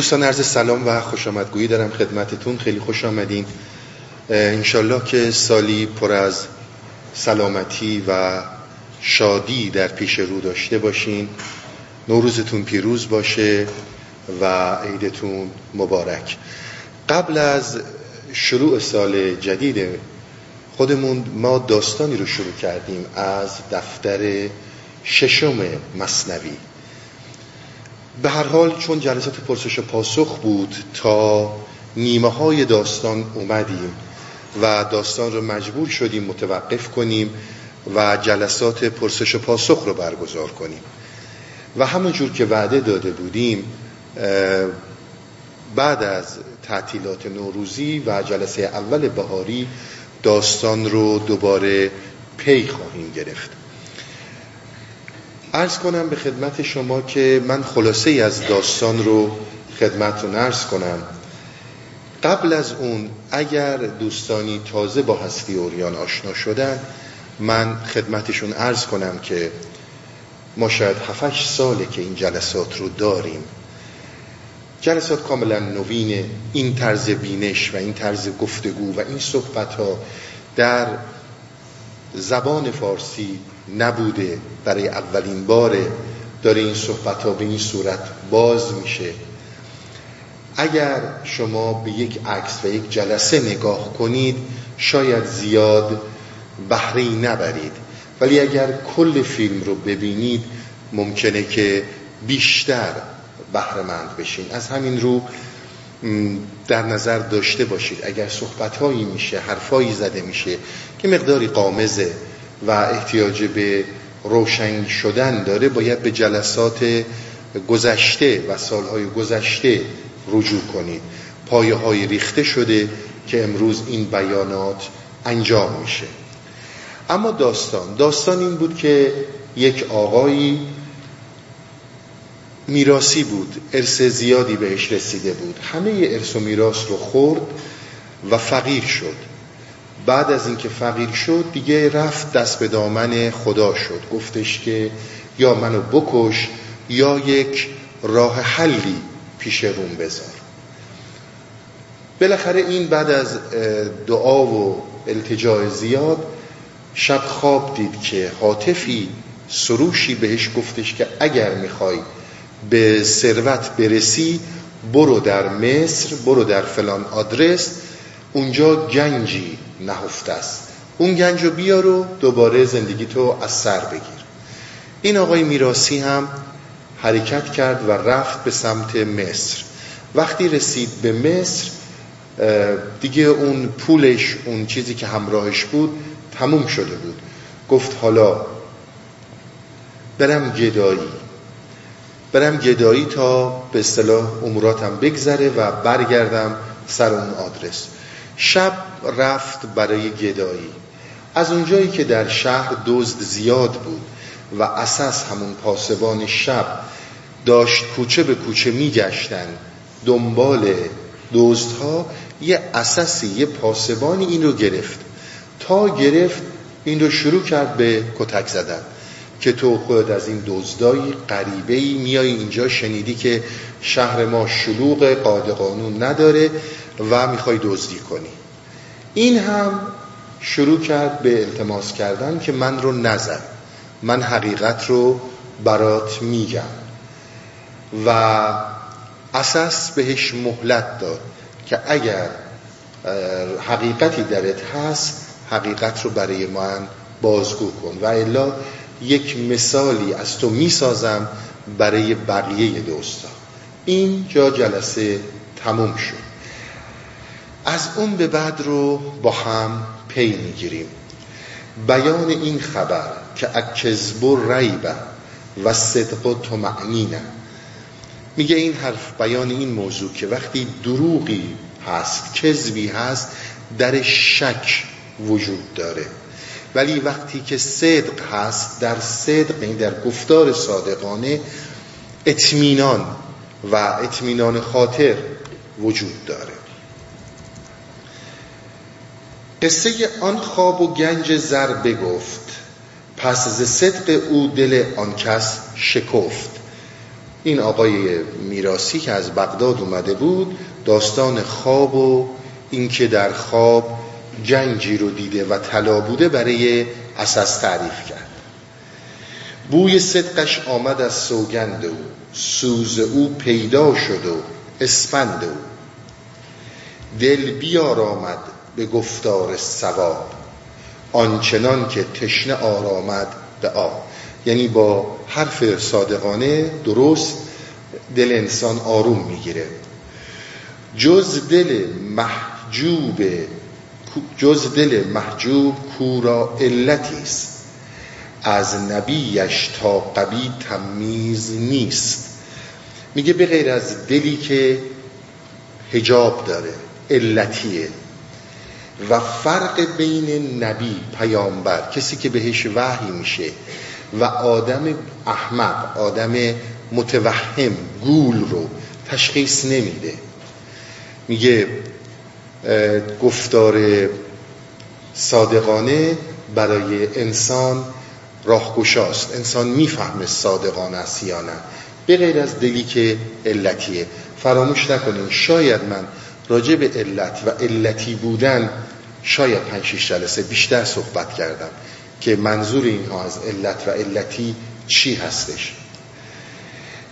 دوستان عرض سلام و خوش آمدگویی دارم خدمتتون. خیلی خوش آمدین. انشالله که سالی پر از سلامتی و شادی در پیش رو داشته باشین. نوروزتون پیروز باشه و عیدتون مبارک. قبل از شروع سال جدید خودمون ما داستانی رو شروع کردیم از دفتر ششم مصنوی. به هر حال چون جلسات پرسش و پاسخ بود تا نیمه های داستان اومدیم و داستان رو مجبور شدیم متوقف کنیم و جلسات پرسش و پاسخ رو برگزار کنیم. و همونجور که وعده داده بودیم بعد از تعطیلات نوروزی و جلسه اول بهاری داستان رو دوباره پی خواهیم گرفت. ارز کنم به خدمت شما که من خلاصه از داستان رو خدمتتون ارز کنم. قبل از اون اگر دوستانی تازه با هستی اوریان آشنا شدن من خدمتشون ارز کنم که ما شاید 7 ساله که این جلسات رو داریم. جلسات کاملا نوینه این طرز بینش و این طرز گفتگو و این صحبت ها در زبان فارسی نبوده برای اولین باره داره این صحبت ها به این صورت باز میشه. اگر شما به یک عکس و یک جلسه نگاه کنید شاید زیاد بهره نبرید. ولی اگر کل فیلم رو ببینید ممکنه که بیشتر بهرهمند بشین. از همین رو در نظر داشته باشید. اگر صحبتهایی میشه حرفایی زده میشه که مقداری قامزه و احتیاج به روشنگ شدن داره باید به جلسات گذشته و سالهای گذشته رجوع کنید پایه های ریخته شده که امروز این بیانات انجام میشه. اما داستان. داستان این بود که یک آقایی میراسی بود ارث زیادی بهش رسیده بود. همه ارث و میراث رو خورد و فقیر شد. بعد از اینکه فقیر شد دیگه رفت دست به دامن خدا شد. گفتش که یا منو بکش یا یک راه حلی پیش روم بذار. بالاخره این بعد از دعا و التجاع زیاد شب خواب دید که حاطفی سروشی بهش گفتش که اگر می‌خوای به ثروت برسی برو در مصر برو در فلان آدرس اونجا گنجی. نهفته است. اون گنج رو بیار و دوباره زندگی تو از سر بگیر. این آقای میراسی هم حرکت کرد و رفت به سمت مصر. وقتی رسید به مصر دیگه اون پولش اون چیزی که همراهش بود تموم شده بود. گفت حالا برم گدایی. برم گدایی تا به اصطلاح اموراتم بگذره و برگردم سر اون آدرس. شب رفت برای گدایی. از اونجایی که در شهر دزد زیاد بود و اساس همون پاسبان شب داشت کوچه به کوچه میگشتن دنبال دزدها یه اساسی یه پاسبانی این رو گرفت. تا گرفت این رو شروع کرد به کتک زدن که تو خود از این دزدایی غریبه ای میای اینجا شنیدی که شهر ما شلوغ قاد قانون نداره. و می‌خوای دزدی کنی. این هم شروع کرد به التماس کردن که من رو نزن. من حقیقت رو برات میگم. و اساس بهش مهلت داد که اگر حقیقتی درت هست حقیقت رو برای من بازگو کن. و الا یک مثالی از تو می‌سازم برای بقیه دوستان این جا جلسه تموم شد. از اون به بعد رو با هم پی می‌گیریم. بیان این خبر که اکذب و ریبه و صدق و تمعنینه میگه این حرف بیان این موضوع که وقتی دروغی هست کذبی هست در شک وجود داره. ولی وقتی که صدق هست در صدق این یعنی در گفتار صادقانه اطمینان و اطمینان خاطر وجود داره. قصه آن خواب و گنج زر بگفت. پس ز صدق او دل آن کس شکفت. این آقای میراسی که از بغداد اومده بود داستان خواب و اینکه در خواب جنگی رو دیده و طلا بوده برای اساس تعریف کرد. بوی صدقش آمد از سوگند او سوز او پیدا شد و اسپند او. دل بیار آمد به گفتار سواب آنچنان که تشنه آرامد به آب یعنی با حرف صادقانه درست دل انسان آروم می‌گیره. جز دل محجوب جز دل محجوب کورا علتی است. از نبیش تا قبی تمیز نیست. میگه به غیر از دلی که هجاب داره علتیه. و فرق بین نبی پیامبر کسی که بهش وحی میشه و آدم احمق آدم متوهم گول رو تشخیص نمیده. میگه گفتار صادقانه برای انسان راهگشاست. انسان می‌فهمه صادقانه است یا نه. به غیر از دلی که علتیه. فراموش نکنین شاید من راجع به علت و علتی بودن شاید پنج شیش جلسه بیشتر صحبت کردم که منظور اینها از علت و علتی چی هستش.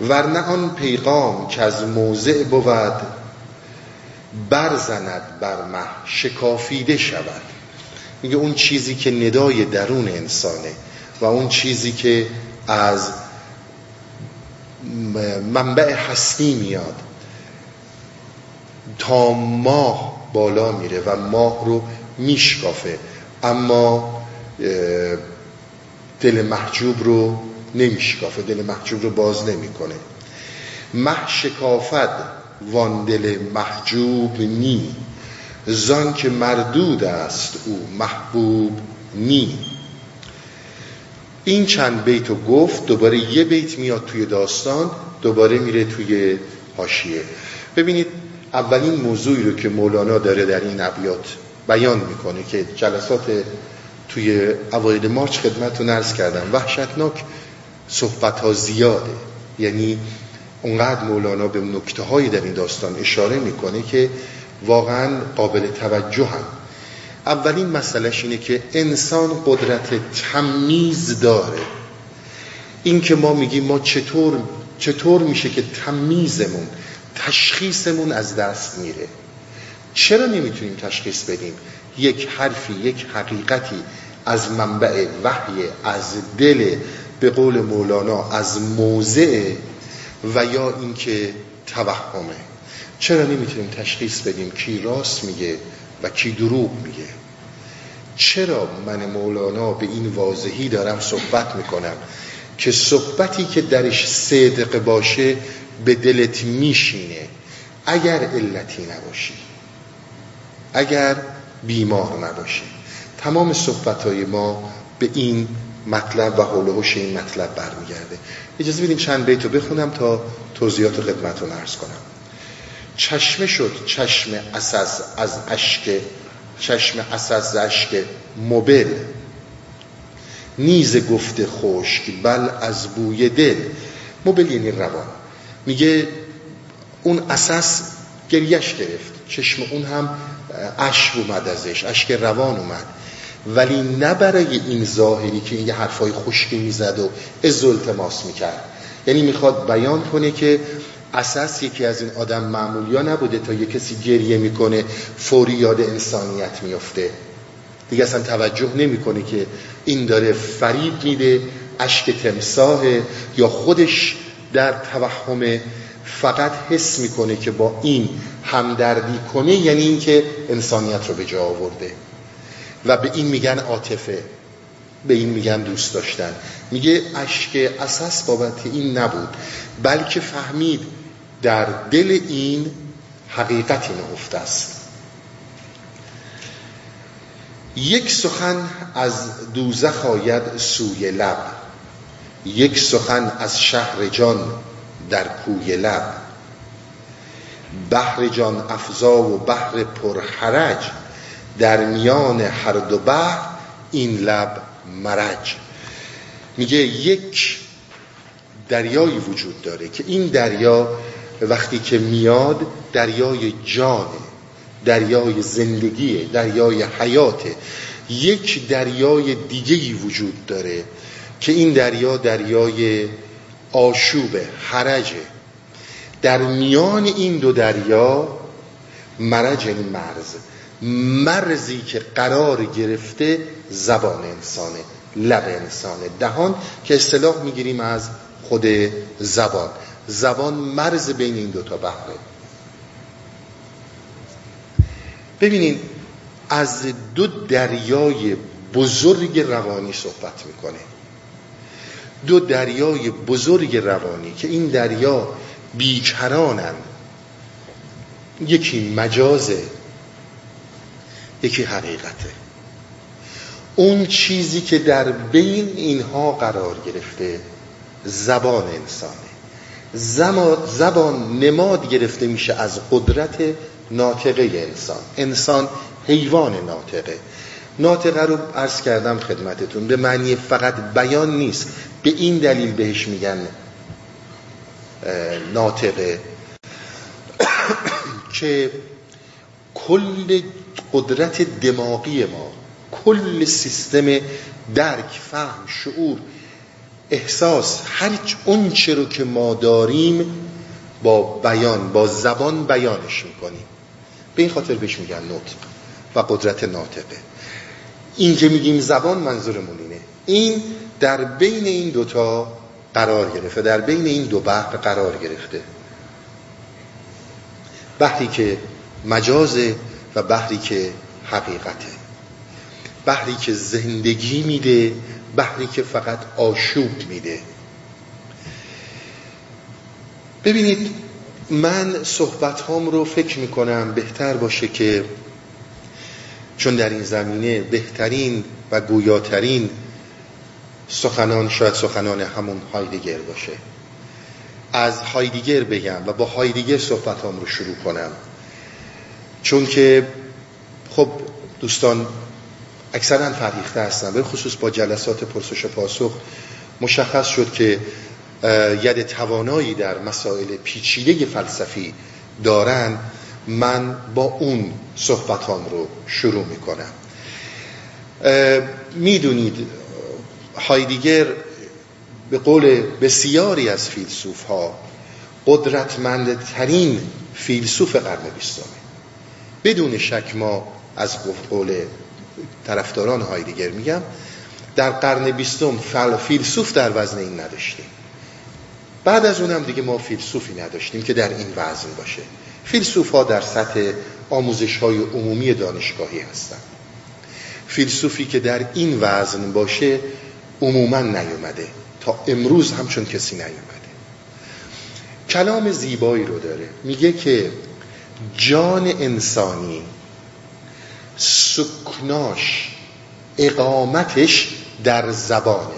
ورنه آن پیغام که از موضع بود برزند بر مه شکافیده شود. میگه اون چیزی که ندای درون انسانه و اون چیزی که از منبع هستی میاد تا ماه بالا میره و ماه رو میشکافه. اما دل محجوب رو نمیشکافه دل محجوب رو باز نمی‌کنه. مح شکافت وان دل محجوب نی. زان که مردود است او محبوب نی. این چند بیت رو گفت دوباره یه بیت میاد توی داستان دوباره میره توی حاشیه. ببینید اولین موضوعی رو که مولانا داره در این ابیات بیان می‌کنه که جلسات توی اوایل مارچ خدمت رو نرز کردم. وحشتناک صحبت ها زیاده. یعنی اونقدر مولانا به نکته هایی در این داستان اشاره می‌کنه که واقعا قابل توجه هم اولین مسئلهش اینه که انسان قدرت تمیز داره. این که ما میگیم ما چطور چطور میشه که تمیزمون تشخیصمون از دست میره؟ چرا نمی‌تونیم تشخیص بدیم یک حرفی یک حقیقتی از منبع وحی از دل به قول مولانا از موضع و یا اینکه توهمه؟ چرا نمی‌تونیم تشخیص بدیم کی راست میگه و کی دروغ میگه؟ چرا من مولانا به این واضحی دارم صحبت می‌کنم که صحبتی که درش صدق باشه به دلت میشینه اگر علتی نباشی؟ اگر بیمار نباشی. تمام صحبت های ما به این مطلب و حول این مطلب برمیگرده. اجازه بدیم چند بیتو بخونم تا توضیحات خدمت رو نرس کنم. چشمه شد چشم اساس از اشک چشم اساس اشک مبل. نیز گفته خشک بل از بوی دل. مبل یعنی روان. میگه اون اساس گریش گرفت. چشم اون هم اشک اومد ازش اشک روان اومد. ولی نه برای این ظاهری که این یه حرفای خشکی می‌زد و از التماس می‌کرد. یعنی می‌خواد بیان کنه که اساس یکی از این آدم معمولیا نبوده تا یه کسی گریه می‌کنه فوری یاد انسانیت میفته دیگه اصلا توجه نمی‌کنه که این داره فریب میده اشک تمساه یا خودش در توهم فقط حس می‌کنه که با این همدردی کنه یعنی اینکه انسانیت رو به جا آورده. و به این میگن عاطفه. به این میگن دوست داشتن. میگه اشک اساس بابت این نبود. بلکه فهمید در دل این حقیقتی نهفته است. یک سخن از دوزخ آید سوی لب. یک سخن از شهر جان. در کوی لب. بحر جان افزا و بحر پرحرج در میان هر دو بحر این لب مرج. میگه یک دریایی وجود داره که این دریا وقتی که میاد دریای جانه دریای زندگیه دریای حیاته یک دریای دیگهی وجود داره که این دریا دریای آشوب حرجه در میان این دو دریا مرج یعنی مرز. مرزی که قرار گرفته زبان انسانه لب انسانه. دهان که اصطلاح می‌گیریم از خود زبان. زبان مرز بین این دوتا بحره ببینین از دو دریای بزرگ روانی صحبت می‌کنه. دو دریای بزرگ روانی که این دریا بیکرانند. یکی مجازه یکی حقیقته. اون چیزی که در بین اینها قرار گرفته زبان انسانه. زبان نماد گرفته میشه از قدرت ناطقه انسان. انسان حیوان ناطقه. ناطقه رو عرض کردم خدمتتون به معنی فقط بیان نیست. به این دلیل بهش میگن ناطقه. که کل قدرت دماغی ما کل سیستم درک فهم شعور احساس هر اون رو که ما داریم با بیان با زبان بیانش می‌کنیم. به این خاطر بهش میگن نطق و قدرت ناطقه. این که میگیم زبان منظورمون اینه. این در بین این دوتا قرار گرفته در بین این دو بحر قرار گرفته. بحری که مجازه و بحری که حقیقته. بحری که زندگی میده بحری که فقط آشوب میده. ببینید من صحبت هام رو فکر می‌کنم بهتر باشه که چون در این زمینه بهترین و گویاترین سخنان شاید سخنان همون هایدگر باشه. از هایدگر بگم و با هایدگر صحبت رو شروع کنم. چون که خب دوستان اکثرا فرهیخته هستن به خصوص با جلسات پرسش و پاسخ مشخص شد که ید توانایی در مسائل پیچیده فلسفی دارن من با اون صحبتام رو شروع می‌کنم. می‌دونید هایدیگر به قول بسیاری از فیلسوف ها قدرتمندترین فیلسوف قرن بیستمه بدون شک ما از قول طرفداران هایدگر میگم در قرن بیستم فیلسوف در وزن این نداشتیم. بعد از اونم دیگه ما فیلسوفی نداشتیم که در این وزن باشه. فیلسوف ها در سطح آموزش های عمومی دانشگاهی هستن فیلسوفی که در این وزن باشه عموما نیومده. تا امروز همچون کسی نیومده. کلام زیبایی رو داره. میگه که جان انسانی سکناش اقامتش در زبانه.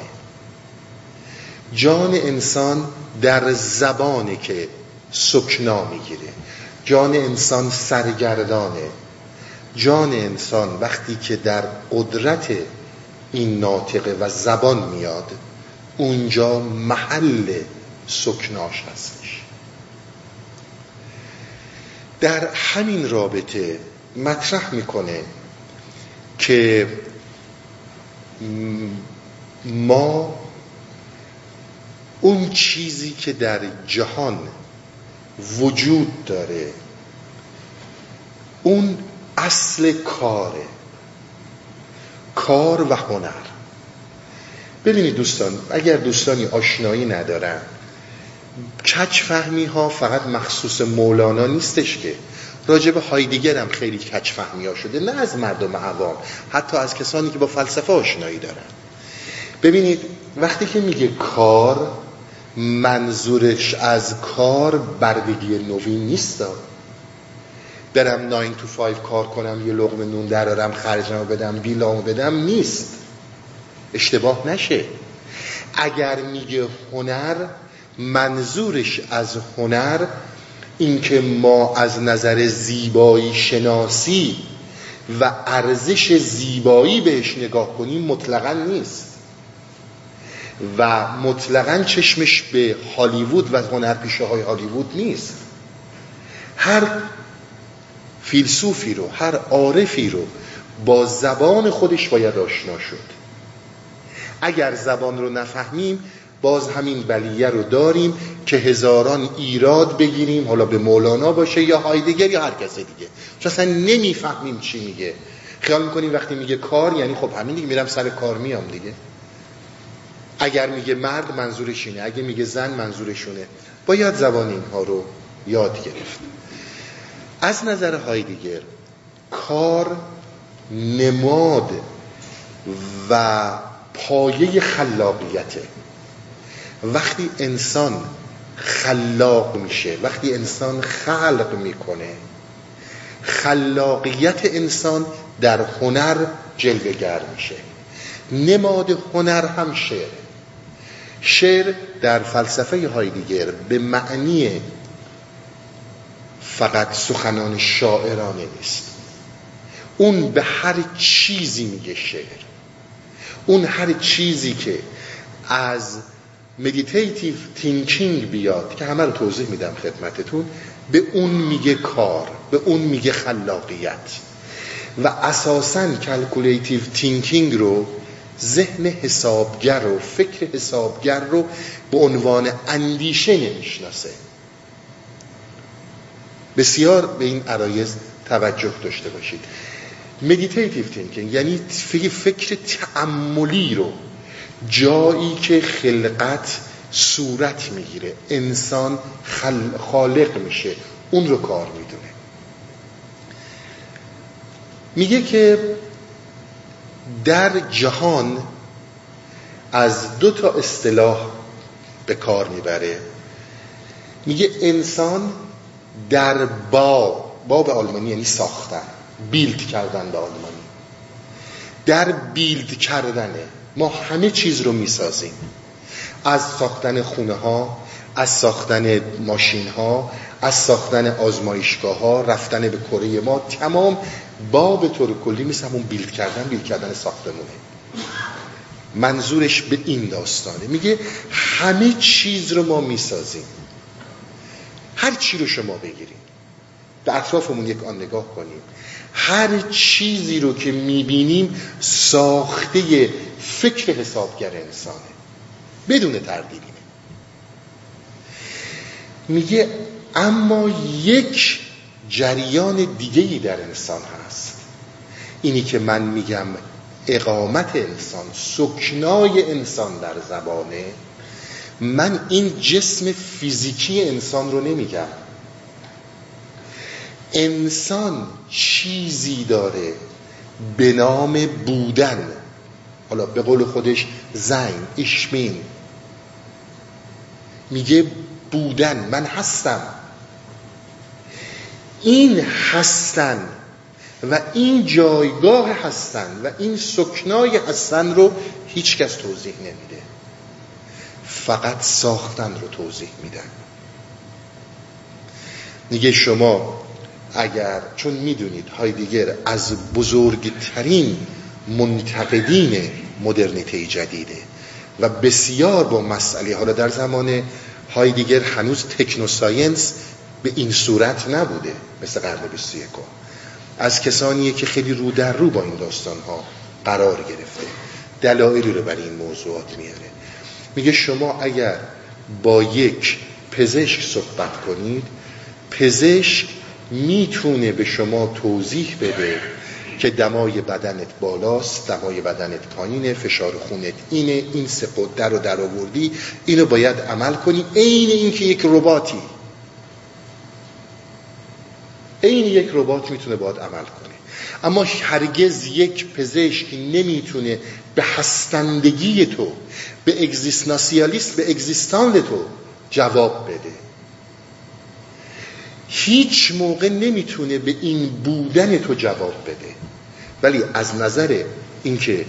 جان انسان در زبانه که سکنا می‌گیره. جان انسان سرگردانه. جان انسان وقتی که در قدرت این ناطقه و زبان میاد اونجا محل سکناش هستش. در همین رابطه مطرح می‌کنه که ما اون چیزی که در جهان وجود داره اون اصل کاره. کار و هنر. ببینید دوستان اگر دوستانی آشنایی ندارن کچ فهمی ها فقط مخصوص مولانا نیستش که. راجب هایدیگر هم خیلی کچ فهمی ها شده نه از مردم عوام حتی از کسانی که با فلسفه آشنایی دارن. ببینید وقتی که میگه کار منظورش از کار بردگی نوین نیست. برم 9 تو 5 کار کنم یه لغم نون درارم خرجمو بدم بیلامو بدم نیست. اشتباه نشه. اگر میگه هنر منظورش از هنر اینکه ما از نظر زیبایی شناسی و ارزش زیبایی بهش نگاه کنیم مطلقا نیست. و مطلقا چشمش به هالیوود و هنرپیشه های هالیوود نیست. هر فیلسوفی رو هر عارفی رو با زبان خودش باید آشنا شد. اگر زبان رو نفهمیم باز همین بلیه رو داریم که هزاران ایراد بگیریم حالا به مولانا باشه یا هایدگر یا هر کس دیگه. چون اصلا نمی‌فهمیم چی میگه. خیال می‌کنیم وقتی میگه کار یعنی خب همین دیگه میرم سر کار میام دیگه. اگر میگه مرد منظورش اینه. اگه میگه زن منظورشونه باید زبان اینها رو یاد گرفت. از نظر هایدگر کار نماد و پایه خلاقیته. وقتی انسان خلاق میشه وقتی انسان خلق می‌کنه خلاقیت انسان در هنر جلوگر میشه. نماد هنر هم شعر. شعر در فلسفه هایدگر به معنی فقط سخنان شاعرانه نیست. اون به هر چیزی میگه شعر. اون هر چیزی که از meditative thinking بیاد که همه رو توضیح میدم خدمتتون به اون میگه کار به اون میگه خلاقیت. و اساسا calculative thinking رو ذهن حسابگر و فکر حسابگر رو به عنوان اندیشه نمی‌شناسه. بسیار به این عرایض توجه داشته باشید. meditative thinking یعنی فکر تأملی رو جایی که خلقت صورت می‌گیره. انسان خالق میشه اون رو کار می‌دونه. میگه که در جهان از دو تا اصطلاح به کار می‌بره. میگه انسان در با با به آلمانی یعنی ساختن بیلد کردن به آلمانی. در بیلد کردنه ما همه چیز رو می‌سازیم. از ساختن خونه ها از ساختن ماشین ها از ساختن آزمایشگاه ها رفتن به کره ما تمام با به طور کلی مثل همون بیلد کردن بیلد کردن ساختمونه. منظورش به این داستانه. میگه همه چیز رو ما می‌سازیم. هر چی رو شما بگیریم به اطرافمون یک آن نگاه کنیم. هر چیزی رو که می‌بینیم ساخته فکر حسابگر انسانه. بدون تردیدی. میگه اما یک جریان دیگهی در انسان هست. اینی که من میگم اقامت انسان سکنای انسان در زبانه من این جسم فیزیکی انسان رو نمیگم. انسان چیزی داره به نام بودن. حالا به قول خودش زین اشمین میگه بودن من هستم. این هستن و این جایگاه هستن و این سکنای هستن رو هیچ کس توضیح نمیده. فقط ساختن رو توضیح میدن. میگه شما اگر چون می‌دونید هایدگر از بزرگترین منتقدین مدرنیته جدیده و بسیار با مسئله حالا در زمان هایدگر هنوز تکنوساینس به این صورت نبوده مثل قرن 21 از کسانیه که خیلی رو در رو با این داستان ها قرار گرفته. دلایلی رو برای این موضوعات میاره میگه شما اگر با یک پزشک صحبت کنید پزشک می‌تونه به شما توضیح بده که دمای بدنت بالاست دمای بدنت پایینه فشار خونت اینه این سه قدر رو در آوردی اینو باید عمل کنی. عین اینکه یک رباتی. عین یک ربات می‌تونه باید عمل کنه. اما هرگز یک پزشک نمی‌تونه به هستندگی تو به اگزیستانسیالیست به اگزیستان تو جواب بده. هیچ موقع نمی‌تونه به این بودن تو جواب بده. ولی از نظر اینکه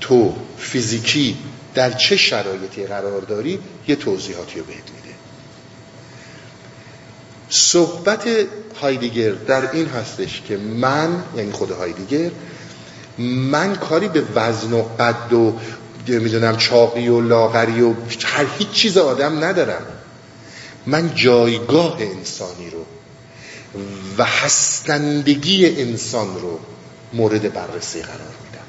تو فیزیکی در چه شرایطی قرار داری یه توضیحاتی رو بهت میده. صحبت هایدگر در این هستش که من یعنی خود هایدگر من کاری به وزن و قد و می‌دونم چاقی و لاغری و هر هیچ چیز آدم ندارم. من جایگاه انسانی رو و هستندگی انسان رو مورد بررسی قرار میدم.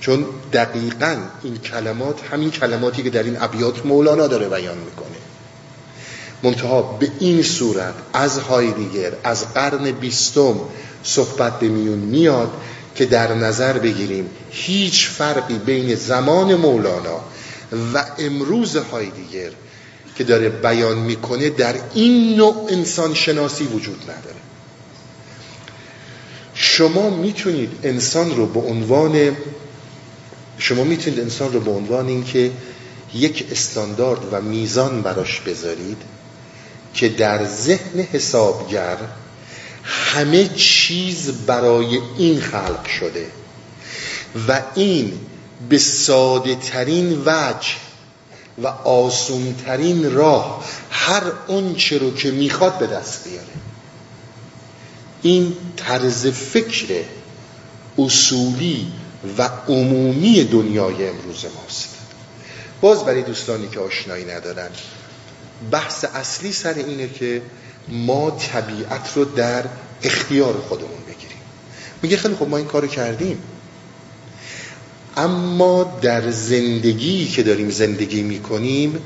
چون دقیقا این کلمات همین کلماتی که در این ابیات مولانا داره بیان می‌کنه. منتها به این صورت از هایدیگر از قرن بیستم صحبت به میون میاد که در نظر بگیریم هیچ فرقی بین زمان مولانا و امروز هایدیگر که داره بیان می‌کنه در این نوع انسان شناسی وجود نداره. شما می‌تونید انسان رو به عنوان شما می‌تونید انسان رو به عنوان اینکه یک استاندارد و میزان براش بذارید که در ذهن حسابگر همه چیز برای این خلق شده و این به ساده ترین وجه و آسون ترین راه هر اونچه رو که می‌خواد به دست بیاره. این طرز فکر اصولی و عمومی دنیای امروز ماست. باز برای دوستانی که آشنایی ندارن بحث اصلی سر اینه که ما طبیعت رو در اختیار خودمون بگیریم. میگه خیلی خب ما این کارو کردیم. اما در زندگی که داریم زندگی می‌کنیم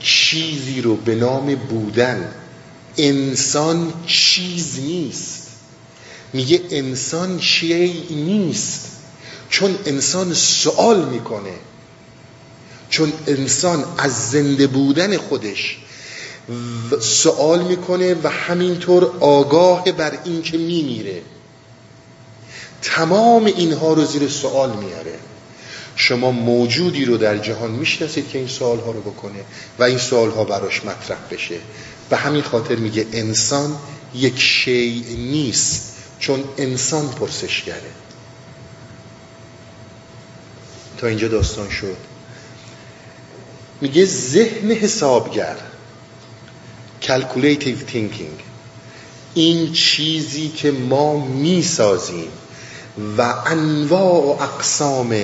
چیزی رو به نام بودن. انسان چیز نیست. میگه انسان شیعی نیست. چون انسان سوال می‌کنه. چون انسان از زنده بودن خودش سوال می‌کنه و همینطور آگاه بر این که میمیره. تمام اینها رو زیر سوال میاره شما موجودی رو در جهان می‌شناسید که این سوال ها رو بکنه و این سوال ها براش مطرح بشه. به همین خاطر میگه انسان یک شیء نیست چون انسان پرسشگره. تا اینجا داستان شد. میگه ذهن حسابگر. Calculative thinking. این چیزی که ما می‌سازیم و انواع و اقسام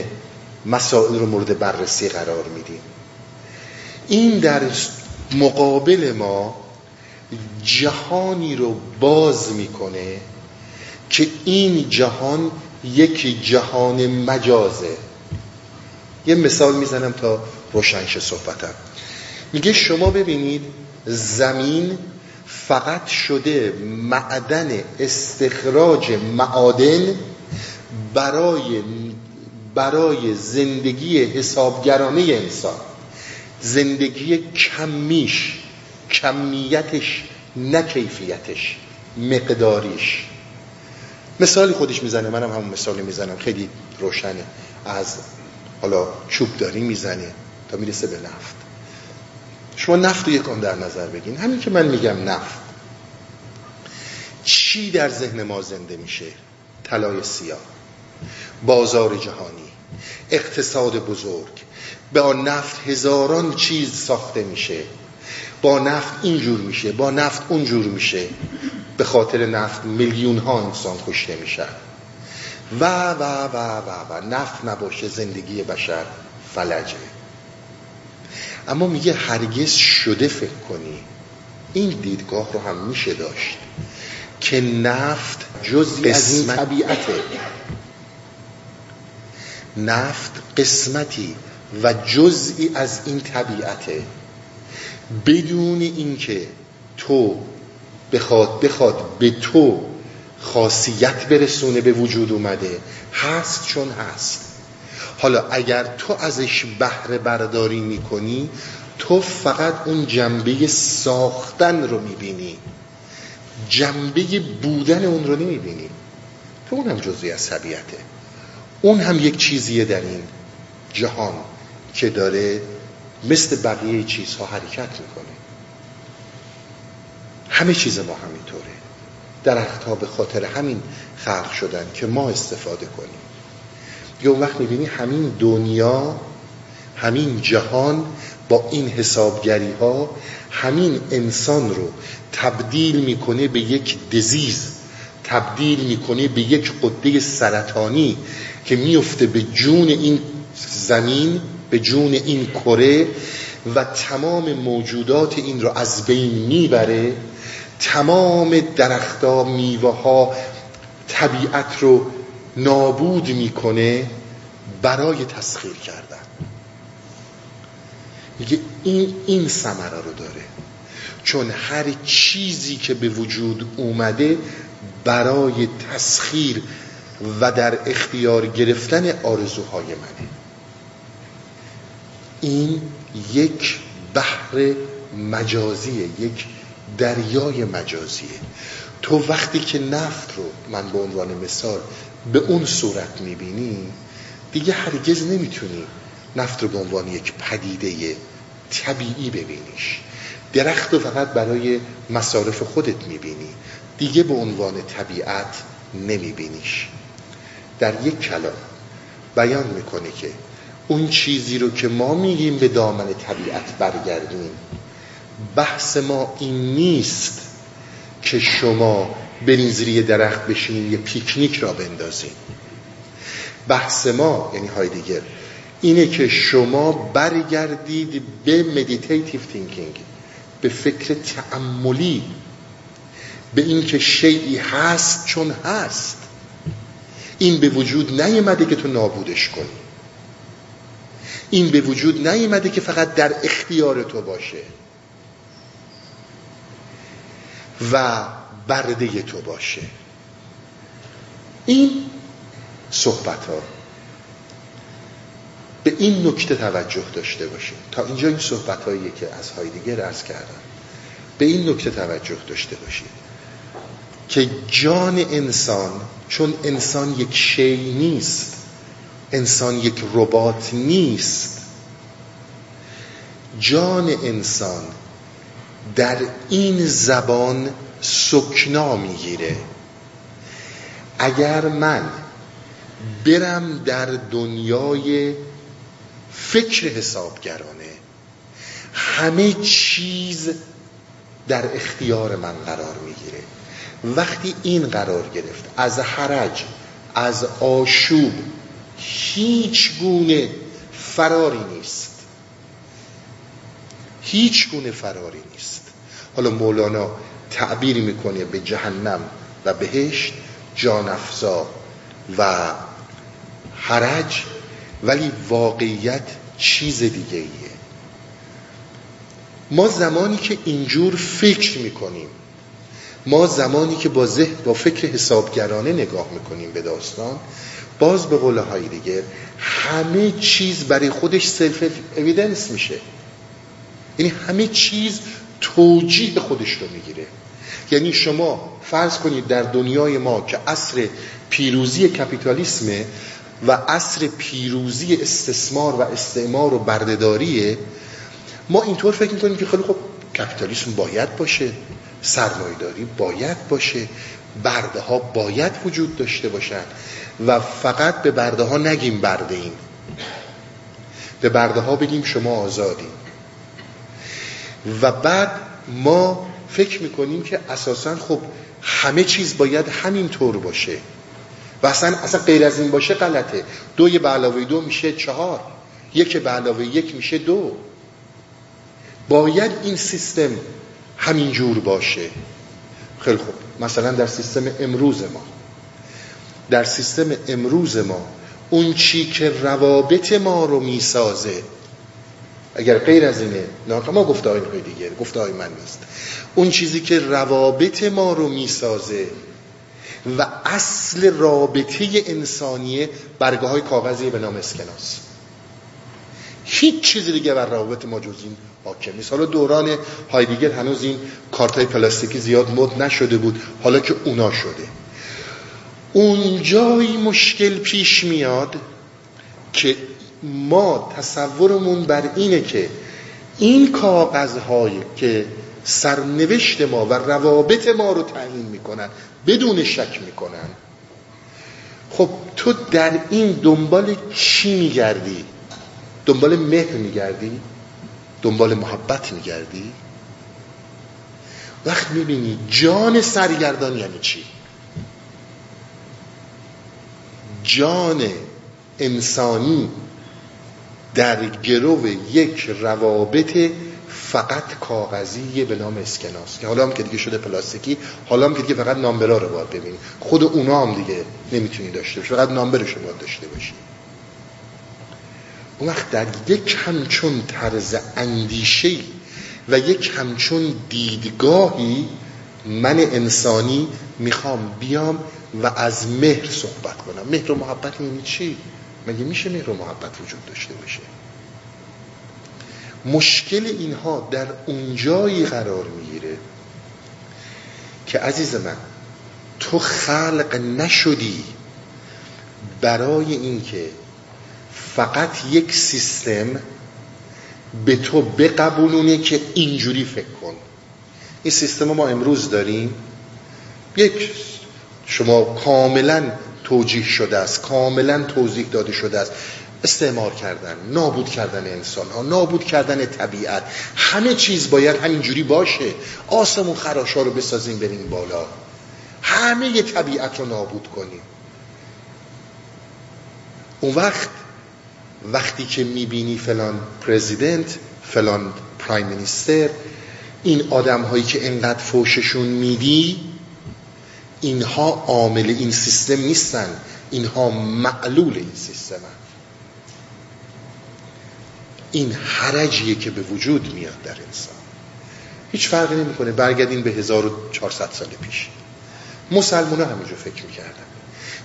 مسائل رو مورد بررسی قرار میدیم. این در مقابل ما جهانی رو باز می‌کنه که این جهان یک جهان مجازه. یه مثال می‌زنم تا روشنش صحبتم. میگه شما ببینید زمین فقط شده معدن استخراج معادن برای برای زندگی حسابگرانه انسان. زندگی کمیش کمیتش نه کیفیتش مقداریش. مثالی خودش می‌زنه منم همون مثالی می‌زنم خیلی روشنه. از حالا چوب داری می‌زنه تا می‌رسه به نفت. شما نفت رو یکم در نظر بگین همین که من میگم نفت. چی در ذهن ما زنده میشه؟ طلای سیاه. بازار جهانی. اقتصاد بزرگ. آن نفت هزاران چیز ساخته میشه. با نفت اینجور میشه با نفت اونجور میشه. به خاطر نفت میلیون ها انسان کشته میشن. و و و و و نفت نباشه زندگی بشر فلجه. اما میگه هرگز شده فکر کنی. این دیدگاه رو هم میشه داشت که نفت جزی از این طبیعته. نفت قسمتی و جزئی از این طبیعته. بدون اینکه تو بخواد بخواد به تو خاصیت برسونه به وجود اومده هست چون هست. حالا اگر تو ازش بهره برداری می‌کنی تو فقط اون جنبه ساختن رو می‌بینی. جنبه بودن اون رو نمی‌بینی. تو اون هم جزئی از طبیعته. اون هم یک چیزیه در این جهان که داره مثل بقیه چیزها حرکت می‌کنه. همه چیز ما همینطوره. درختها به خاطر همین خلق شدن که ما استفاده کنیم. یه وقت می‌بینی همین دنیا همین جهان با این حسابگری ها همین انسان رو تبدیل می‌کنه به یک دزیز تبدیل می‌کنه به یک قده سرطانی که میفته به جون این زمین به جون این کره و تمام موجودات این رو از بین می‌بره. تمام درختها میوه ها طبیعت رو نابود می‌کنه برای تسخیر کردن. میگه این این ثمره رو داره. چون هر چیزی که به وجود اومده برای تسخیر و در اختیار گرفتن آرزوهای منه. این یک بحر مجازیه یک دریای مجازیه. تو وقتی که نفت رو من به عنوان مثال به اون صورت می‌بینی دیگه هرگز نمی‌تونی نفت رو به عنوان یک پدیده طبیعی ببینیش. درخت رو فقط برای مصارف خودت می‌بینی دیگه به عنوان طبیعت نمیبینیش. در یک کلام بیان می‌کنه که اون چیزی رو که ما میگیم به دامن طبیعت برگردیم بحث ما این نیست که شما برین زیر درخت بشینید یه پیکنیک را بندازین. بحث ما یعنی هایدگر اینه که شما برگردید به meditative thinking به فکر تأملی به اینکه شیئی هست چون هست. این به وجود نیومده که تو نابودش کنی. این به وجود نیومده که فقط در اختیار تو باشه. و برده تو باشه. این صحبت ها به این نکته توجه داشته باشیم. تا اینجا این صحبت هایی که از هایدگر ارز کردم به این نکته توجه داشته باشید که جان انسان چون انسان یک شی نیست انسان یک ربات نیست جان انسان در این زبان سکنا می‌گیره. اگر من برم در دنیای فکر حسابگرانه همه چیز در اختیار من قرار می‌گیره. وقتی این قرار گرفت از حرج از آشوب هیچ گونه فراری نیست. هیچ گونه فراری نیست. حالا مولانا تعبیر می‌کنه به جهنم و بهشت جانفزا و حرج ولی واقعیت چیز دیگه ایه. ما زمانی که اینجور فکر می‌کنیم ما زمانی که با ذهن با فکر حسابگرانه نگاه می‌کنیم به داستان باز به قول های دیگه همه چیز برای خودش سلف اویدنس میشه. یعنی همه چیز توجیه خودش رو می‌گیره. یعنی شما فرض کنید در دنیای ما که عصر پیروزی کپیتالیسمه و عصر پیروزی استثمار و استعمار و بردهداریه ما اینطور فکر می‌کنیم که خیلی خب کپیتالیسم باید باشه سرمایداری باید باشه برده ها باید وجود داشته باشن و فقط به برده ها نگیم برده این به برده ها بگیم شما آزادیم و بعد ما فکر می‌کنیم که اساسا خب همه چیز باید همین طور باشه. و اصلا, اصلا غیر از این باشه غلطه. دوی به علاوه دو میشه چهار. یک به علاوه یک میشه دو. باید این سیستم همین جور باشه. خیلی خوب. مثلا در سیستم امروز ما. در سیستم امروز ما اون چی که روابط ما رو می‌سازه اگر غیر از اینه نه ما گفته های دیگه گفته های من نیست. اون چیزی که روابط ما رو می‌سازه و اصل رابطه انسانیه برگاه های کاغذی به نام اسکناس. هیچ چیزی دیگه بر روابط ما جز این حاکم نیست. حالا دوران هایدیگر هنوز این کارت های پلاستیکی زیاد مد نشده بود حالا که اونا شده. اونجایی مشکل پیش میاد که ما تصورمون بر اینه که این کاغذهایی که سرنوشت ما و روابط ما رو تعیین می‌کنن بدون شک می‌کنن خب تو در این دنبال چی میگردی؟ دنبال مهر میگردی؟ دنبال محبت میگردی؟ وقت می‌بینی جان سرگردان یعنی چی؟ جان انسانی در گرو یک روابط فقط کاغذی به نام اسکناس که حالا هم که دیگه شده پلاستیکی حالا هم که دیگه فقط نامبرا رو باید ببینید خود اونا هم دیگه نمی‌تونی داشته باشی فقط نامبرش رو باید داشته باشی. اون وقت در یک همچون طرز اندیشه و یک همچون دیدگاهی من انسانی می‌خوام بیام و از مهر صحبت کنم. مهر و محبت یعنی چی؟ مگه میشه مهر و محبت وجود داشته باشه؟ مشکل اینها در اونجایی قرار می‌گیره که عزیز من تو خلق نشدی برای اینکه فقط یک سیستم به تو بقبولونه که اینجوری فکر کن. این سیستم ما امروز داریم. یک شما کاملا توجیه شده است. کاملا توضیح داده شده است. استعمار کردن نابود کردن انسان ها نابود کردن طبیعت همه چیز باید همینجوری باشه. آسمون خراشا رو بسازیم بریم بالا. همه طبیعت رو نابود کنیم. اون وقت وقتی که می‌بینی فلان پرزیدنت فلان پرایم مینیستر این آدم هایی که انقدر فوششون میدی اینها عامل این سیستم نیستن. اینها معلول این سیستم این حرجیه که به وجود میاد در انسان. هیچ فرقی نمی‌کنه برگردین به 1400 سال پیش. مسلمان ها همینجور فکر می‌کردن.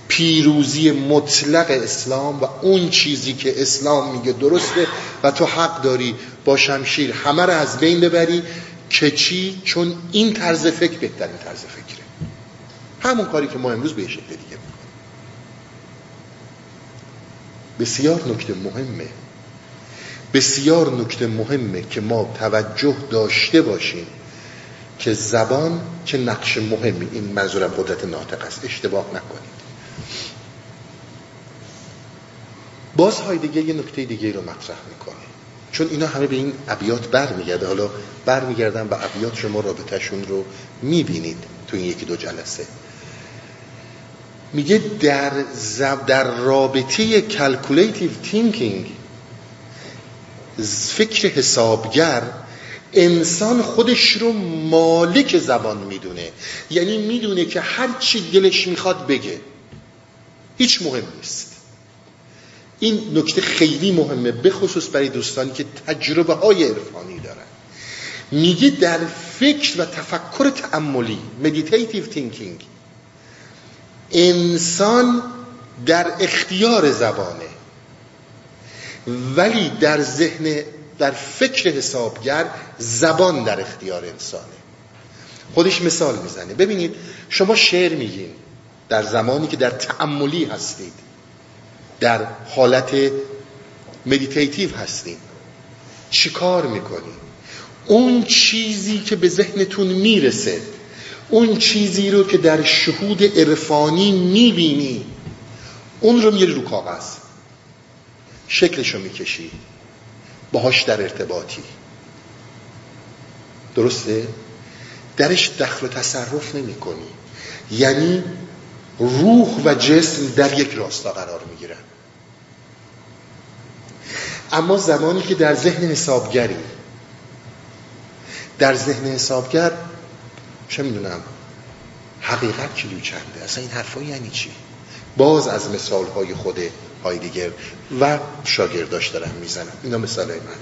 پیروزی مطلق اسلام و اون چیزی که اسلام میگه درسته و تو حق داری با شمشیر همه رو از بین ببری که چی؟ چون این طرز فکر بهترین طرز فکره همون کاری که ما امروز به شکل دیگه می‌کنیم. بسیار نکته مهمه. بسیار نکته مهمه که ما توجه داشته باشیم که زبان چه نقش مهمی این منظورم قدرت ناطق است. اشتباه نکنید. باز های دیگه یه نکته دیگه رو مطرح می‌کنه. چون اینا همه به این ابیات برمیگرده. حالا برمیگردن به ابیات شما رابطهشون رو می‌بینید تو این یکی دو جلسه. میگه در, زب در رابطه calculative thinking فکر حسابگر انسان خودش رو مالک زبان می‌دونه. یعنی می‌دونه که هر چی دلش می‌خواد بگه. هیچ مهم نیست. این نکته خیلی مهمه به خصوص برای دوستانی که تجربه های عرفانی دارن. میگه در فکر و تفکر تأملی meditative thinking انسان در اختیار زبانه. ولی در ذهن در فکر حسابگر زبان در اختیار انسانه. خودش مثال می‌زنه. ببینید شما شعر میگین. در زمانی که در تعملی هستید. در حالت مدیتیتیو هستید. چیکار می‌کنید؟ اون چیزی که به ذهنتون می‌رسه اون چیزی رو که در شهود عرفانی می‌بینی اون رو میری رو کاغذ. شکلشو می‌کشی. باهاش در ارتباطی. درسته؟ درش دخل و تصرف نمی کنی یعنی روح و جسم در یک راستا قرار می‌گیرن. اما زمانی که در ذهن حسابگری در ذهن حسابگر چه می‌دونم حقیقت کیلو چنده؟ اصلا این حرفا یعنی چی؟ باز از مثال های خود هایدگر و شاگرداش دارم می‌زنم. اینا مثال های من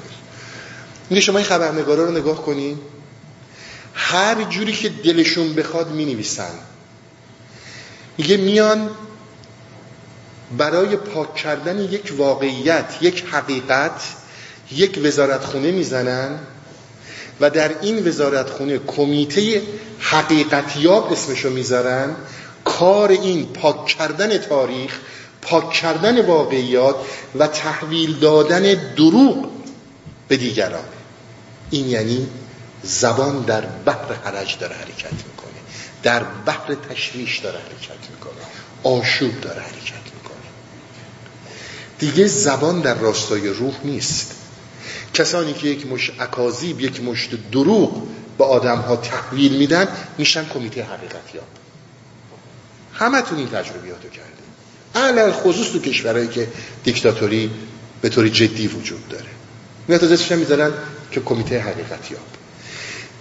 میگه شما این خبرنگارا رو نگاه کنین. هر جوری که دلشون بخواد می نویسن میگه میان برای پاک کردن یک واقعیت یک حقیقت یک وزارت خونه می‌زنن. و در این وزارت خونه کمیته حقیقتیاب اسمشو می‌ذارن کار این پاک کردن تاریخ پاک کردن واقعیات و تحویل دادن دروغ به دیگران. این یعنی زبان در بحر حرج داره حرکت می‌کنه در بحر تشویش داره حرکت می‌کنه آشوب داره حرکت می‌کنه. دیگه زبان در راستای روح نیست. کسانی که یک مش اکاذیب یک مشت دروغ به آدم ها تحویل میدن میشن کمیته حقیقتی ها همه تون این تجربیاتو کرده علل خصوص تو کشورهایی که دیکتاتوری به طور جدی وجود داره. میاد از می‌ذارن که کمیته حقیقتیاب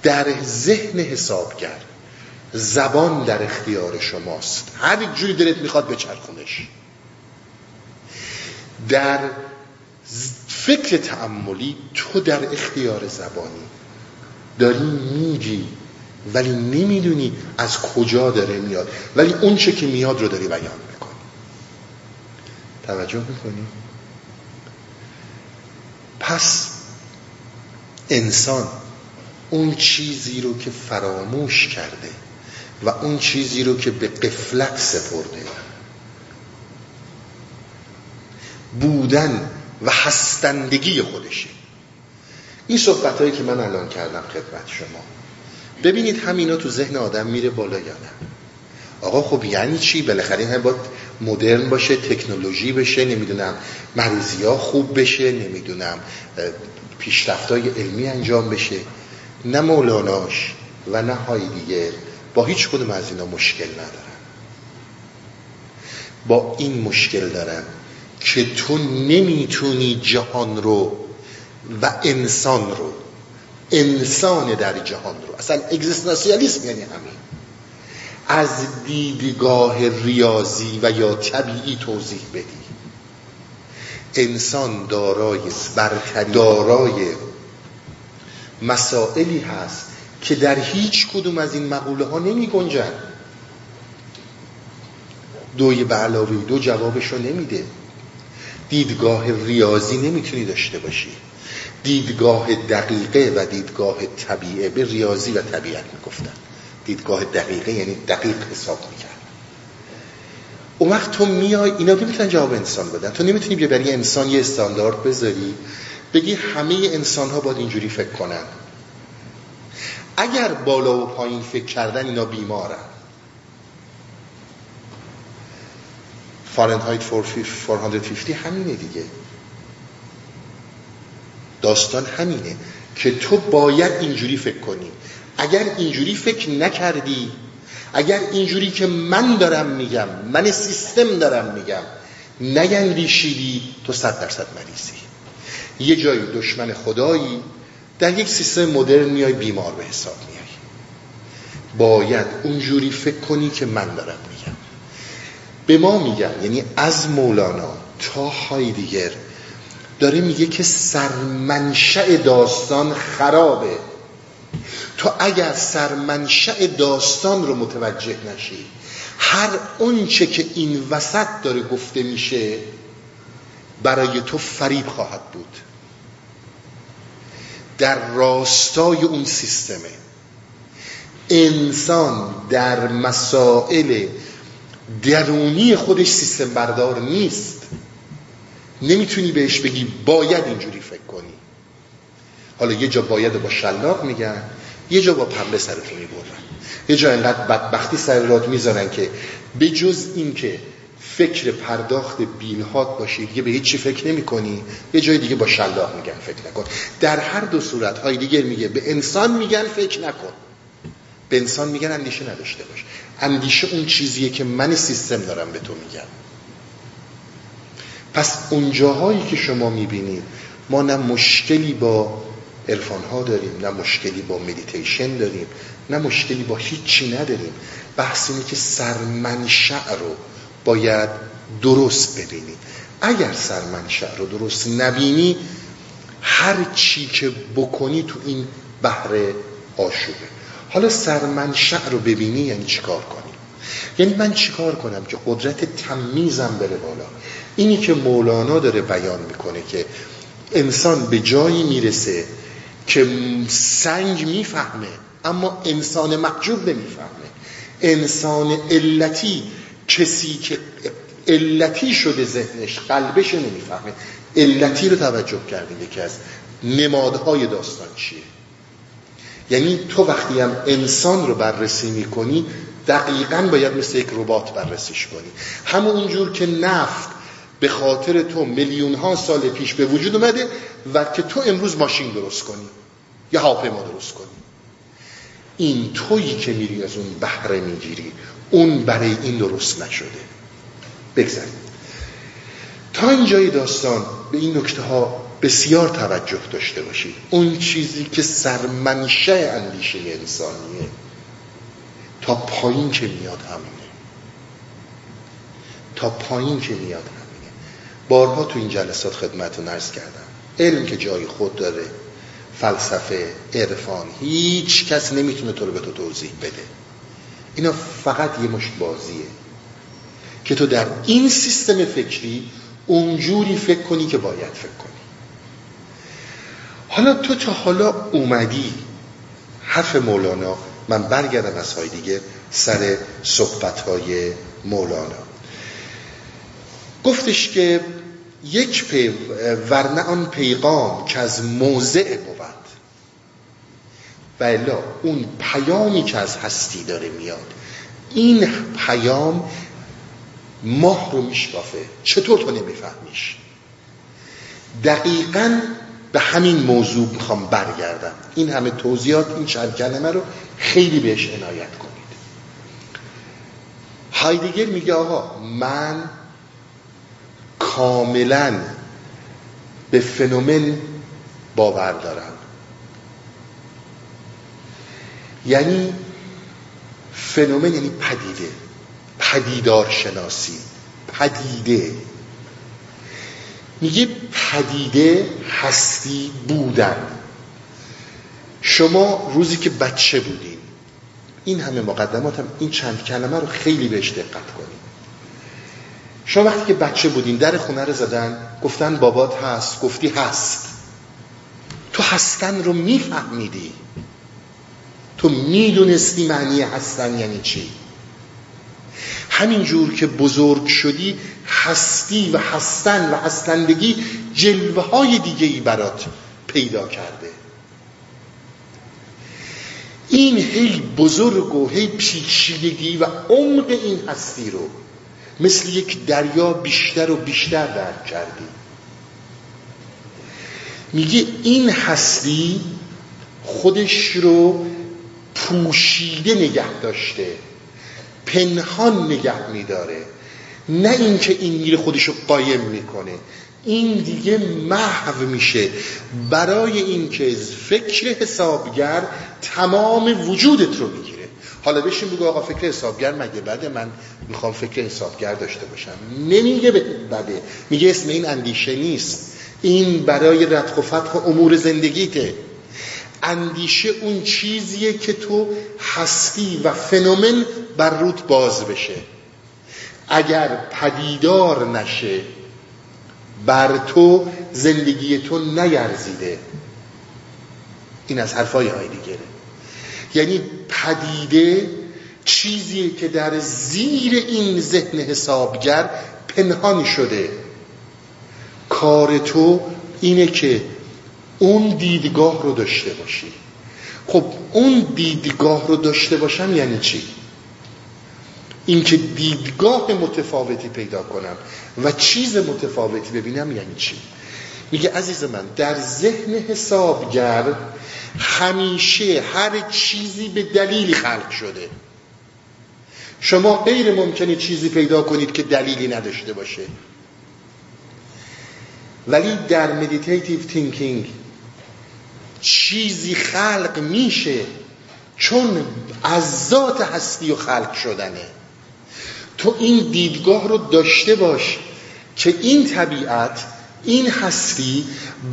در ذهن حسابگر زبان در اختیار شماست. هر جوری دلت می‌خواد به چرخونش در فکر تعملی تو در اختیار زبانی. داری میگی ولی نمی‌دونی از کجا داره میاد. ولی اون چه که میاد رو داری بیان می‌کنی. توجه می‌کنی؟ پس انسان اون چیزی رو که فراموش کرده و اون چیزی رو که به قفلت سپرده. بودن و هستندگی خودشه. این صحبت هایی که من الان کردم خدمت شما. ببینید همینا تو ذهن آدم میره بالا یا نه. آقا خب یعنی چی؟ بالاخره این باید مدرن باشه تکنولوژی بشه نمی‌دونم مریضی ها خوب بشه نمی‌دونم پیشرفت های علمی انجام بشه. نه مولاناش و نه های دیگه. با هیچ کدوم از اینا مشکل ندارن. با این مشکل دارن که تو نمی‌تونی جهان رو و انسان رو انسان در جهان رو اصلا اگزیستانسیالیسم یعنی همین از دیدگاه ریاضی و یا طبیعی توضیح بدی. انسان دارای برتری دارای مسائلی هست که در هیچ کدوم از این مقوله ها نمی گنجن. دوی به علاوه دو جوابشو نمیده. دیدگاه ریاضی نمی‌تونی داشته باشی. دیدگاه دقیقه و دیدگاه طبیعه به ریاضی و طبیعت می‌گفتن. دیدگاه دقیقه یعنی دقیق حساب می‌کرد. اون وقت تو میای اینا نمی‌تونن جواب انسان بدن. تو نمی‌تونی بیا برای انسان یه استاندارد بذاری بگی همه انسان ها باید اینجوری فکر کنن. اگر بالا و پایین فکر کردن اینا بیمارن. فارنهایت 450 همینه دیگه. داستان همینه که تو باید اینجوری فکر کنی. اگر اینجوری فکر نکردی اگر اینجوری که من دارم میگم من سیستم دارم میگم نیندیشیدی تو صد درصد مریضی. یه جای دشمن خدایی در یک سیستم مدرن میای بیمار به حساب میای. باید اونجوری فکر کنی که من دارم به ما میگم یعنی از مولانا تا هایدگر داره میگه که سرمنشأ داستان خرابه. تو اگر سرمنشأ داستان رو متوجه نشی هر اونچه که این وسط داره گفته میشه برای تو فریب خواهد بود. در راستای اون سیستمه. انسان در مسائل درونی خودش سیستم بردار نیست. نمی‌تونی بهش بگی باید اینجوری فکر کنی. حالا یه جا باید با شلاق میگن یه جا با پنبه سرتون می‌برن. یه جا اینقدر بدبختی سر رات می‌ذارن که به جز این که فکر پرداخت بیلهات باشی دیگه به هیچی فکر نمی کنی یه جای دیگه با شلاق میگن فکر نکن. در هر دو صورت های دیگه میگه به انسان میگن فکر نکن. به انسان میگن اندیشه نداشته باش. اندیشه اون چیزیه که من سیستم دارم به تو میگم. پس اونجاهایی که شما می‌بینید ما نه مشکلی با عرفان ها داریم نه مشکلی با مدیتیشن داریم نه مشکلی با هیچی نداریم. بحث اینه که سرمنشأ رو باید درست ببینی. اگر سرمنشأ رو درست نبینی هر چی که بکنی تو این بحر آشوبه. حالا سرمنشأ رو ببینی یعنی چیکار کنی؟ یعنی من چیکار کنم که قدرت تمیزم بره بالا؟ اینی که مولانا داره بیان می‌کنه که انسان به جایی می‌رسه که سنگ می‌فهمه اما انسان محجوب نمی‌فهمه. انسان علتی کسی که علتی شده ذهنش قلبش نمی‌فهمه. علتی رو توجه کردیم یکی از نمادهای داستان چیه؟ یعنی تو وقتی هم انسان رو بررسی می‌کنی دقیقا باید مثل یک ربات بررسیش کنی. همون اونجور که نفت به خاطر تو میلیون ها سال پیش به وجود اومده و که تو امروز ماشین درست کنی یا هواپیما درست کنی. این تویی که میری از اون بهره می‌گیری اون برای این درست نشده. بگذاریم. تا اینجای داستان به این نکته ها بسیار توجه داشته باشید. اون چیزی که سرمنشه اندیشه انسانیه تا پایین که میاد همینه. تا پایین که میاد همینه. بارها تو این جلسات خدمتون ارز کردم. علم که جای خود داره فلسفه عرفان هیچ کس نمی‌تونه تو رو به تو توضیح بده. اینا فقط یه مشت بازیه. که تو در این سیستم فکری اونجوری فکر کنی که باید فکر کنی. حالا تو تا حالا اومدی؟ حرف مولانا من برگردم از های دیگه سر صحبت های مولانا. گفتش که یک پی ورنه آن پیغام که از موضع بود. و اون پیامی که از هستی داره میاد. این پیام ماه رو میشکافه. چطور تو نمیفهمیش؟ دقیقا به همین موضوع می‌خوام برگردم. این همه توضیحات این چند کلمه رو خیلی بهش عنایت کنید. هایدگر میگه آقا من کاملا به فنومن باور دارم. یعنی فنومن یعنی پدیده پدیدار شناسی پدیده. میگه پدیده هستی بودن. شما روزی که بچه بودین این همه مقدمات هم این چند کلمه رو خیلی بهش دقت کنید. شما وقتی که بچه بودین در خونه رو زدن گفتن بابات هست گفتی هست. تو هستن رو میفهمیدی. تو می‌دونستی معنی هستن یعنی چی؟ همین جور که بزرگ شدی هستی و هستن و هستندگی جلوه های دیگه ای برات پیدا کرده. این هی بزرگ و هی پیچیدگی و عمق این هستی رو مثل یک دریا بیشتر و بیشتر درک کردی. میگه این هستی خودش رو پوشیده نگه داشته پنهان نگه میداره. نه اینکه این میره خودشو قایم می‌کنه. این دیگه محو میشه. برای اینکه فکر حسابگر تمام وجودت رو می‌گیره. حالا بشین بگو آقا فکر حسابگر مگه بده؟ من می‌خوام فکر حسابگر داشته باشم. نمیگه بده. میگه اسم این اندیشه نیست. این برای ردخ و فتح امور زندگیته. اندیشه اون چیزیه که تو هستی و فنومن بر روت باز بشه. اگر پدیدار نشه بر تو زندگی تو نیرزیده. این از حرفای دیگره. یعنی پدیده چیزیه که در زیر این ذهن حسابگر پنهان شده. کار تو اینه که اون دیدگاه رو داشته باشی. خب اون دیدگاه رو داشته باشم یعنی چی؟ اینکه دیدگاه متفاوتی پیدا کنم و چیز متفاوتی ببینم یعنی چی؟ میگه عزیز من در ذهن حسابگر همیشه هر چیزی به دلیلی خلق شده. شما غیر ممکنه چیزی پیدا کنید که دلیلی نداشته باشه. ولی در meditative thinking چیزی خلق میشه چون از ذات هستی و خلق شدنه. تو این دیدگاه رو داشته باش که این طبیعت این هستی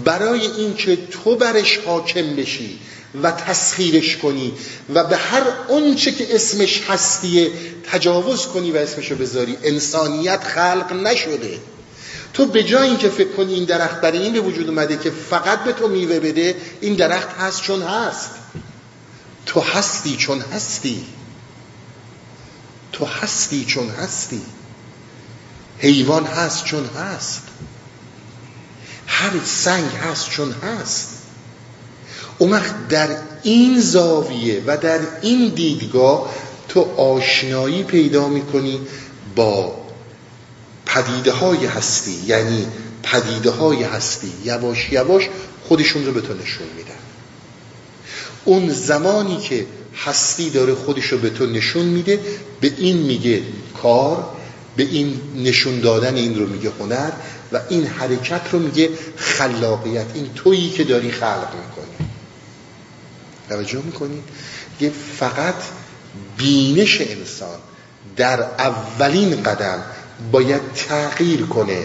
برای اینکه تو برش حاکم بشی و تسخیرش کنی و به هر اونچه که اسمش هستیه تجاوز کنی و اسمشو بذاری. انسانیت خلق نشده. تو به جای اینکه فکر کنی این درخت برای این به وجود اومده که فقط به تو میوه بده این درخت هست چون هست. تو هستی چون هستی. تو هستی چون هستی. حیوان هست چون هست. هر سنگ هست چون هست. اون در این زاویه و در این دیدگاه تو آشنایی پیدا می‌کنی با پدیده های هستی یعنی پدیده های هستی. یواش یواش خودشون رو به تو نشون میدن. اون زمانی که هستی داره خودش رو به تو نشون میده به این میگه کار به این نشون دادن این رو میگه هنر و این حرکت رو میگه خلاقیت. این تویی که داری خلق می‌کنی. توجه می‌کنید یه فقط بینش انسان در اولین قدم باید تغییر کنه.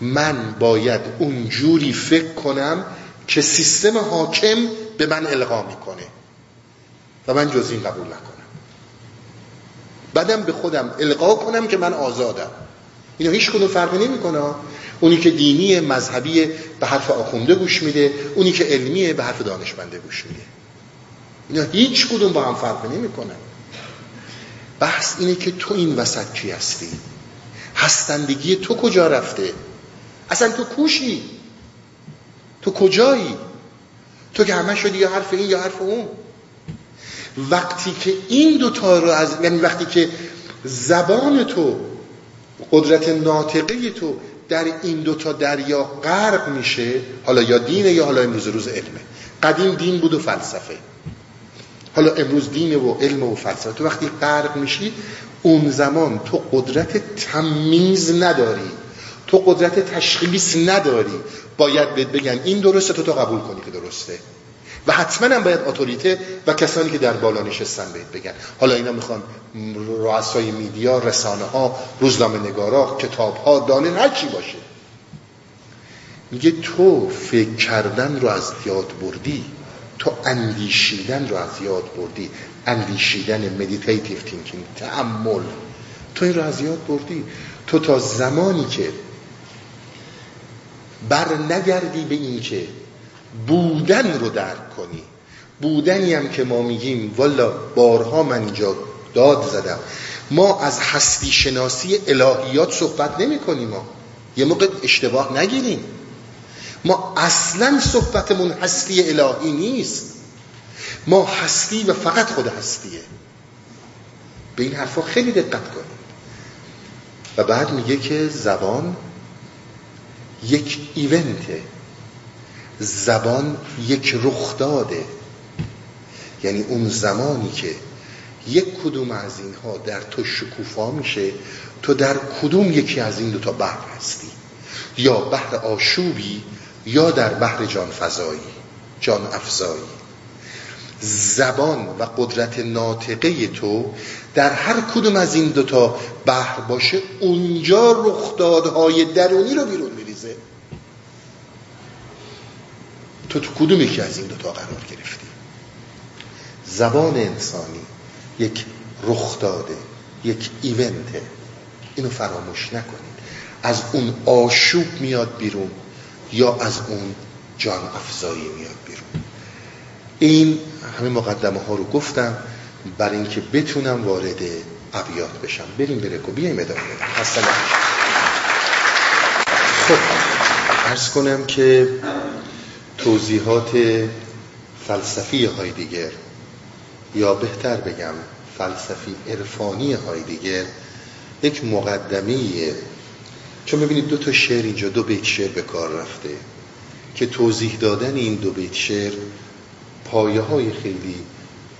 من باید اونجوری فکر کنم که سیستم حاکم به من القا می‌کنه. من جز این قبول نکنم. بعدم به خودم القا کنم که من آزادم. اینا هیچ کدوم فرقی نمی‌کنه. اونی که دینی مذهبی به حرف آخونده گوش میده اونی که علمیه به حرف دانشمنده گوش میده. اینا هیچ کدوم با هم فرقی نمی‌کنن بحث اینه که تو این وسط کی هستی؟ هستندگی تو کجا رفته؟ اصلا تو کوشی؟ تو کجایی؟ تو که همه شدی یا حرف این یا حرف اون؟ وقتی که این دوتا رو از یعنی وقتی که زبان تو قدرت ناطقه تو در این دوتا دریا غرق میشه حالا یا دینه یا حالا امروز روز علمه. قدیم دین بود و فلسفه. حالا امروز دین و علم و فلسفه. تو وقتی غرق میشی اون زمان تو قدرت تمیز نداری. تو قدرت تشخیص نداری. باید بهت بگن این درسته تو تو قبول کنی که درسته. و حتما هم باید اتوریته و کسانی که در بالا نشستن بهت بگن. حالا اینا می‌خوان رؤسای میدیا رسانه ها روزنامه نگارا کتاب ها دانه هر چی باشه. میگه تو فکر کردن رو از یاد بردی تو اندیشیدن رو از یاد بردی. اندیشیدن meditative thinking تأمل تو این رو از یاد بردی. تو تا زمانی که بر نگردی به این که بودن رو درک کنی. بودنی هم که ما میگیم والا بارها من اینجا داد زدم. ما از هستی شناسی الهیات صحبت نمی کنیم ما یه موقع اشتباه نگیریم. ما اصلا صحبتمون هستی الهی نیست. ما هستی و فقط خود هستیه. به این حرفا خیلی دقت کنیم. و بعد میگه که زبان یک ایونته. زبان یک رخ داده. یعنی اون زمانی که یک کدوم از اینها در تو شکوفا میشه تو در کدوم یکی از این دوتا بحر هستی؟ یا بحر آشوبی یا در بحر جان فضایی جان افزایی. زبان و قدرت ناطقه تو در هر کدوم از این دوتا بحر باشه اونجا رخدادهای درونی رو بیرون میریزه تو تو کدوم یکی از این دوتا قرار گرفتی؟ زبان انسانی یک رخ داده یک ایونته اینو فراموش نکنید. از اون آشوب میاد بیرون یا از اون جان افزایی میاد بیرون؟ این همه مقدمه ها رو گفتم برای اینکه بتونم وارد ابیات بشم. بریم برکو بیایم ادامه خب ارز کنم که توضیحات فلسفی هایدگر یا بهتر بگم فلسفی عرفانی هایدگر یک مقدمه. چون ببینید دو تا شعر اینجا دو بیت شعر به کار رفته که توضیح دادن این دو بیت شعر پایه های خیلی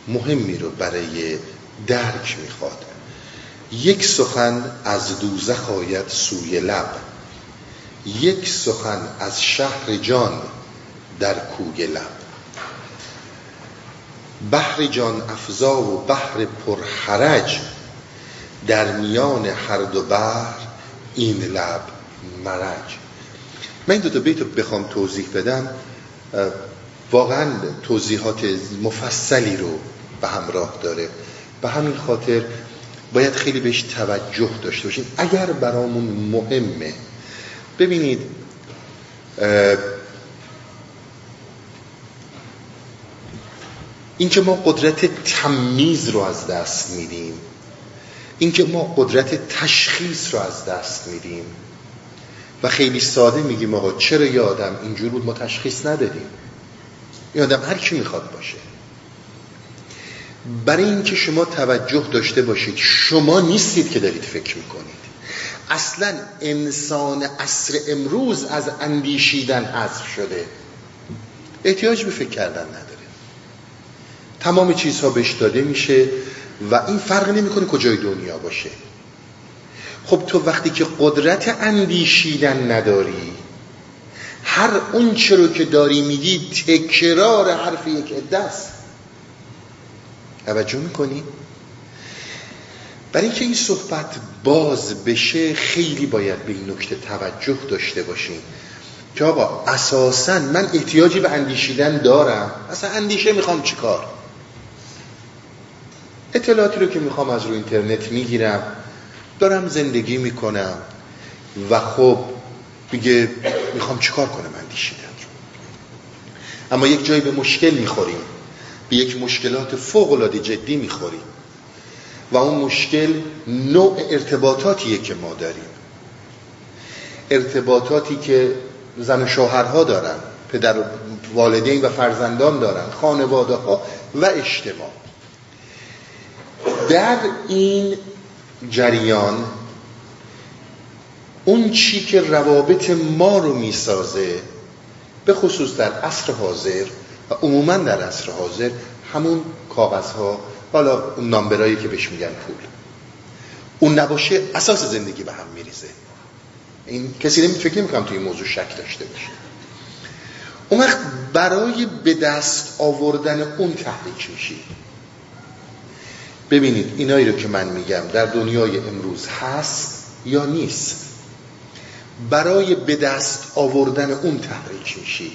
مهمی رو برای درک می‌خواد. یک سخن از دوزخ آید سوی لب. یک سخن از شهر جان. در کوی لب. بحر جان افزا و بحر پرحرج در میان هر دو بحر این لب مرج. من این دو تا بیت بخوام توضیح بدم واقعا توضیحات مفصلی رو به همراه داره. به همین خاطر باید خیلی بهش توجه داشته باشیم اگر برامون مهمه ببینید اینکه ما قدرت تمیز رو از دست میدیم. اینکه ما قدرت تشخیص رو از دست میدیم. و خیلی ساده میگیم آقا چرا یه آدم اینجور بود ما تشخیص ندادیم. این آدم هر کی می‌خواد باشه. برای اینکه شما توجه داشته باشید شما نیستید که دارید فکر می‌کنید. اصلا انسان عصر امروز از اندیشیدن حذف شده. احتیاج به فکر کردن نداره. تمام چیزها بهش داده میشه و این فرق نمی‌کنه کجای دنیا باشه. خب تو وقتی که قدرت اندیشیدن نداری هر اون رو که داری میگی تکرار حرف یک عده است. توجه می‌کنی؟ برای اینکه این صحبت باز بشه خیلی باید به این نکته توجه داشته باشیم. که آقا اساسا من احتیاجی به اندیشیدن دارم. اصلا اندیشه می‌خوام چیکار؟ اطلاعاتی رو که می‌خوام از رو اینترنت می‌گیرم دارم زندگی می‌کنم و خب میگه می‌خوام چیکار کنم اندیشیدن رو؟ اما یک جایی به مشکل می‌خوریم به یک مشکلات فوق العاده جدی می‌خوریم و اون مشکل نوع ارتباطاتیه که ما داریم. ارتباطاتی که زن و شوهرها دارن پدر و والدین و فرزندان دارن خانواده ها و اجتماع. در این جریان اون چی که روابط ما رو می‌سازه به خصوص در عصر حاضر و عموما در عصر حاضر همون کاغذ ها حالا اون نامبرایی که بهش میگن پول. اون نباشه اساس زندگی به هم میریزه. این کسی نمی فکر نمی توی این موضوع شک داشته باشه. اون وقت برای به دست آوردن اون تحریک میشی. ببینید اینایی رو که من میگم در دنیای امروز هست یا نیست. برای به دست آوردن اون تحریک میشی.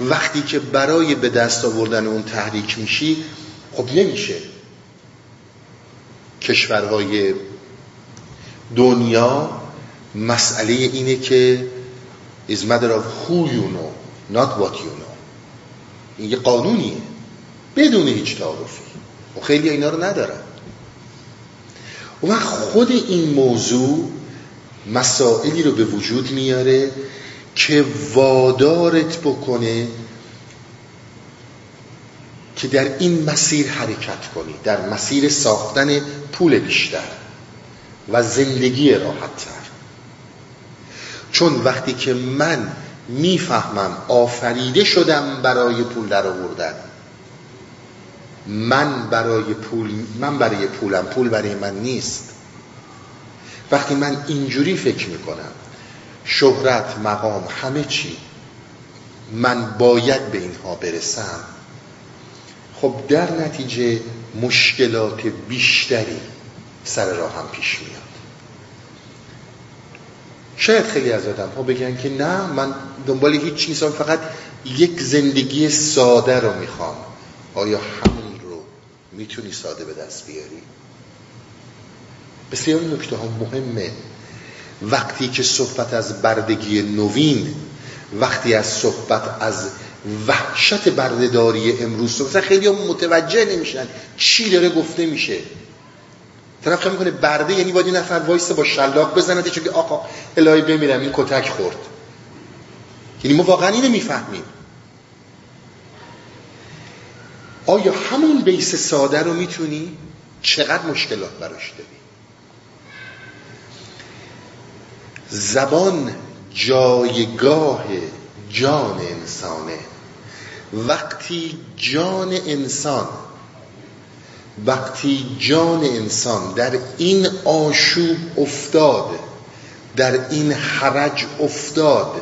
وقتی که برای به دست آوردن اون تحریک میشی خب نمیشه. کشورهای دنیا مسئله اینه که is matter of who you know not what you know. این یه قانونیه. بدون هیچ تعارفی. و خیلی اینا رو ندارن. و خود این موضوع مسائلی رو به وجود میاره که وادارت بکنه که در این مسیر حرکت کنی در مسیر ساختن پول بیشتر و زندگی راحتتر. چون وقتی که من می‌فهمم آفریده شدم برای پول در آوردن من برای پول من برای پولم پول برای من نیست. وقتی من اینجوری فکر می‌کنم شهرت مقام همه چی من باید به اینها برسم خب در نتیجه مشکلات بیشتری سر راه هم پیش میاد. شاید خیلی از آدم ها بگن که نه من دنبال هیچ نیستم فقط یک زندگی ساده رو می‌خوام. آیا رو می‌تونی ساده به دست بیاری؟ بسیار نکته ها مهمه. وقتی که صحبت از بردگی نوین وقتی از صحبت از وحشت بردهداری امروز صحبت خیلی متوجه نمیشن چی داره گفته میشه. طرف خیلی می‌کنه برده یعنی باید نفر وایسته با شلاق بزنه چون که آقا الهی بمیرم این کتک خورد. یعنی ما واقعا اینو می‌فهمیم. آیا همون بیس ساده رو می‌تونی چقدر مشکلات براش داری؟ زبان جایگاه جان انسانه. وقتی جان انسان وقتی جان انسان در این آشوب افتاد در این حرج افتاد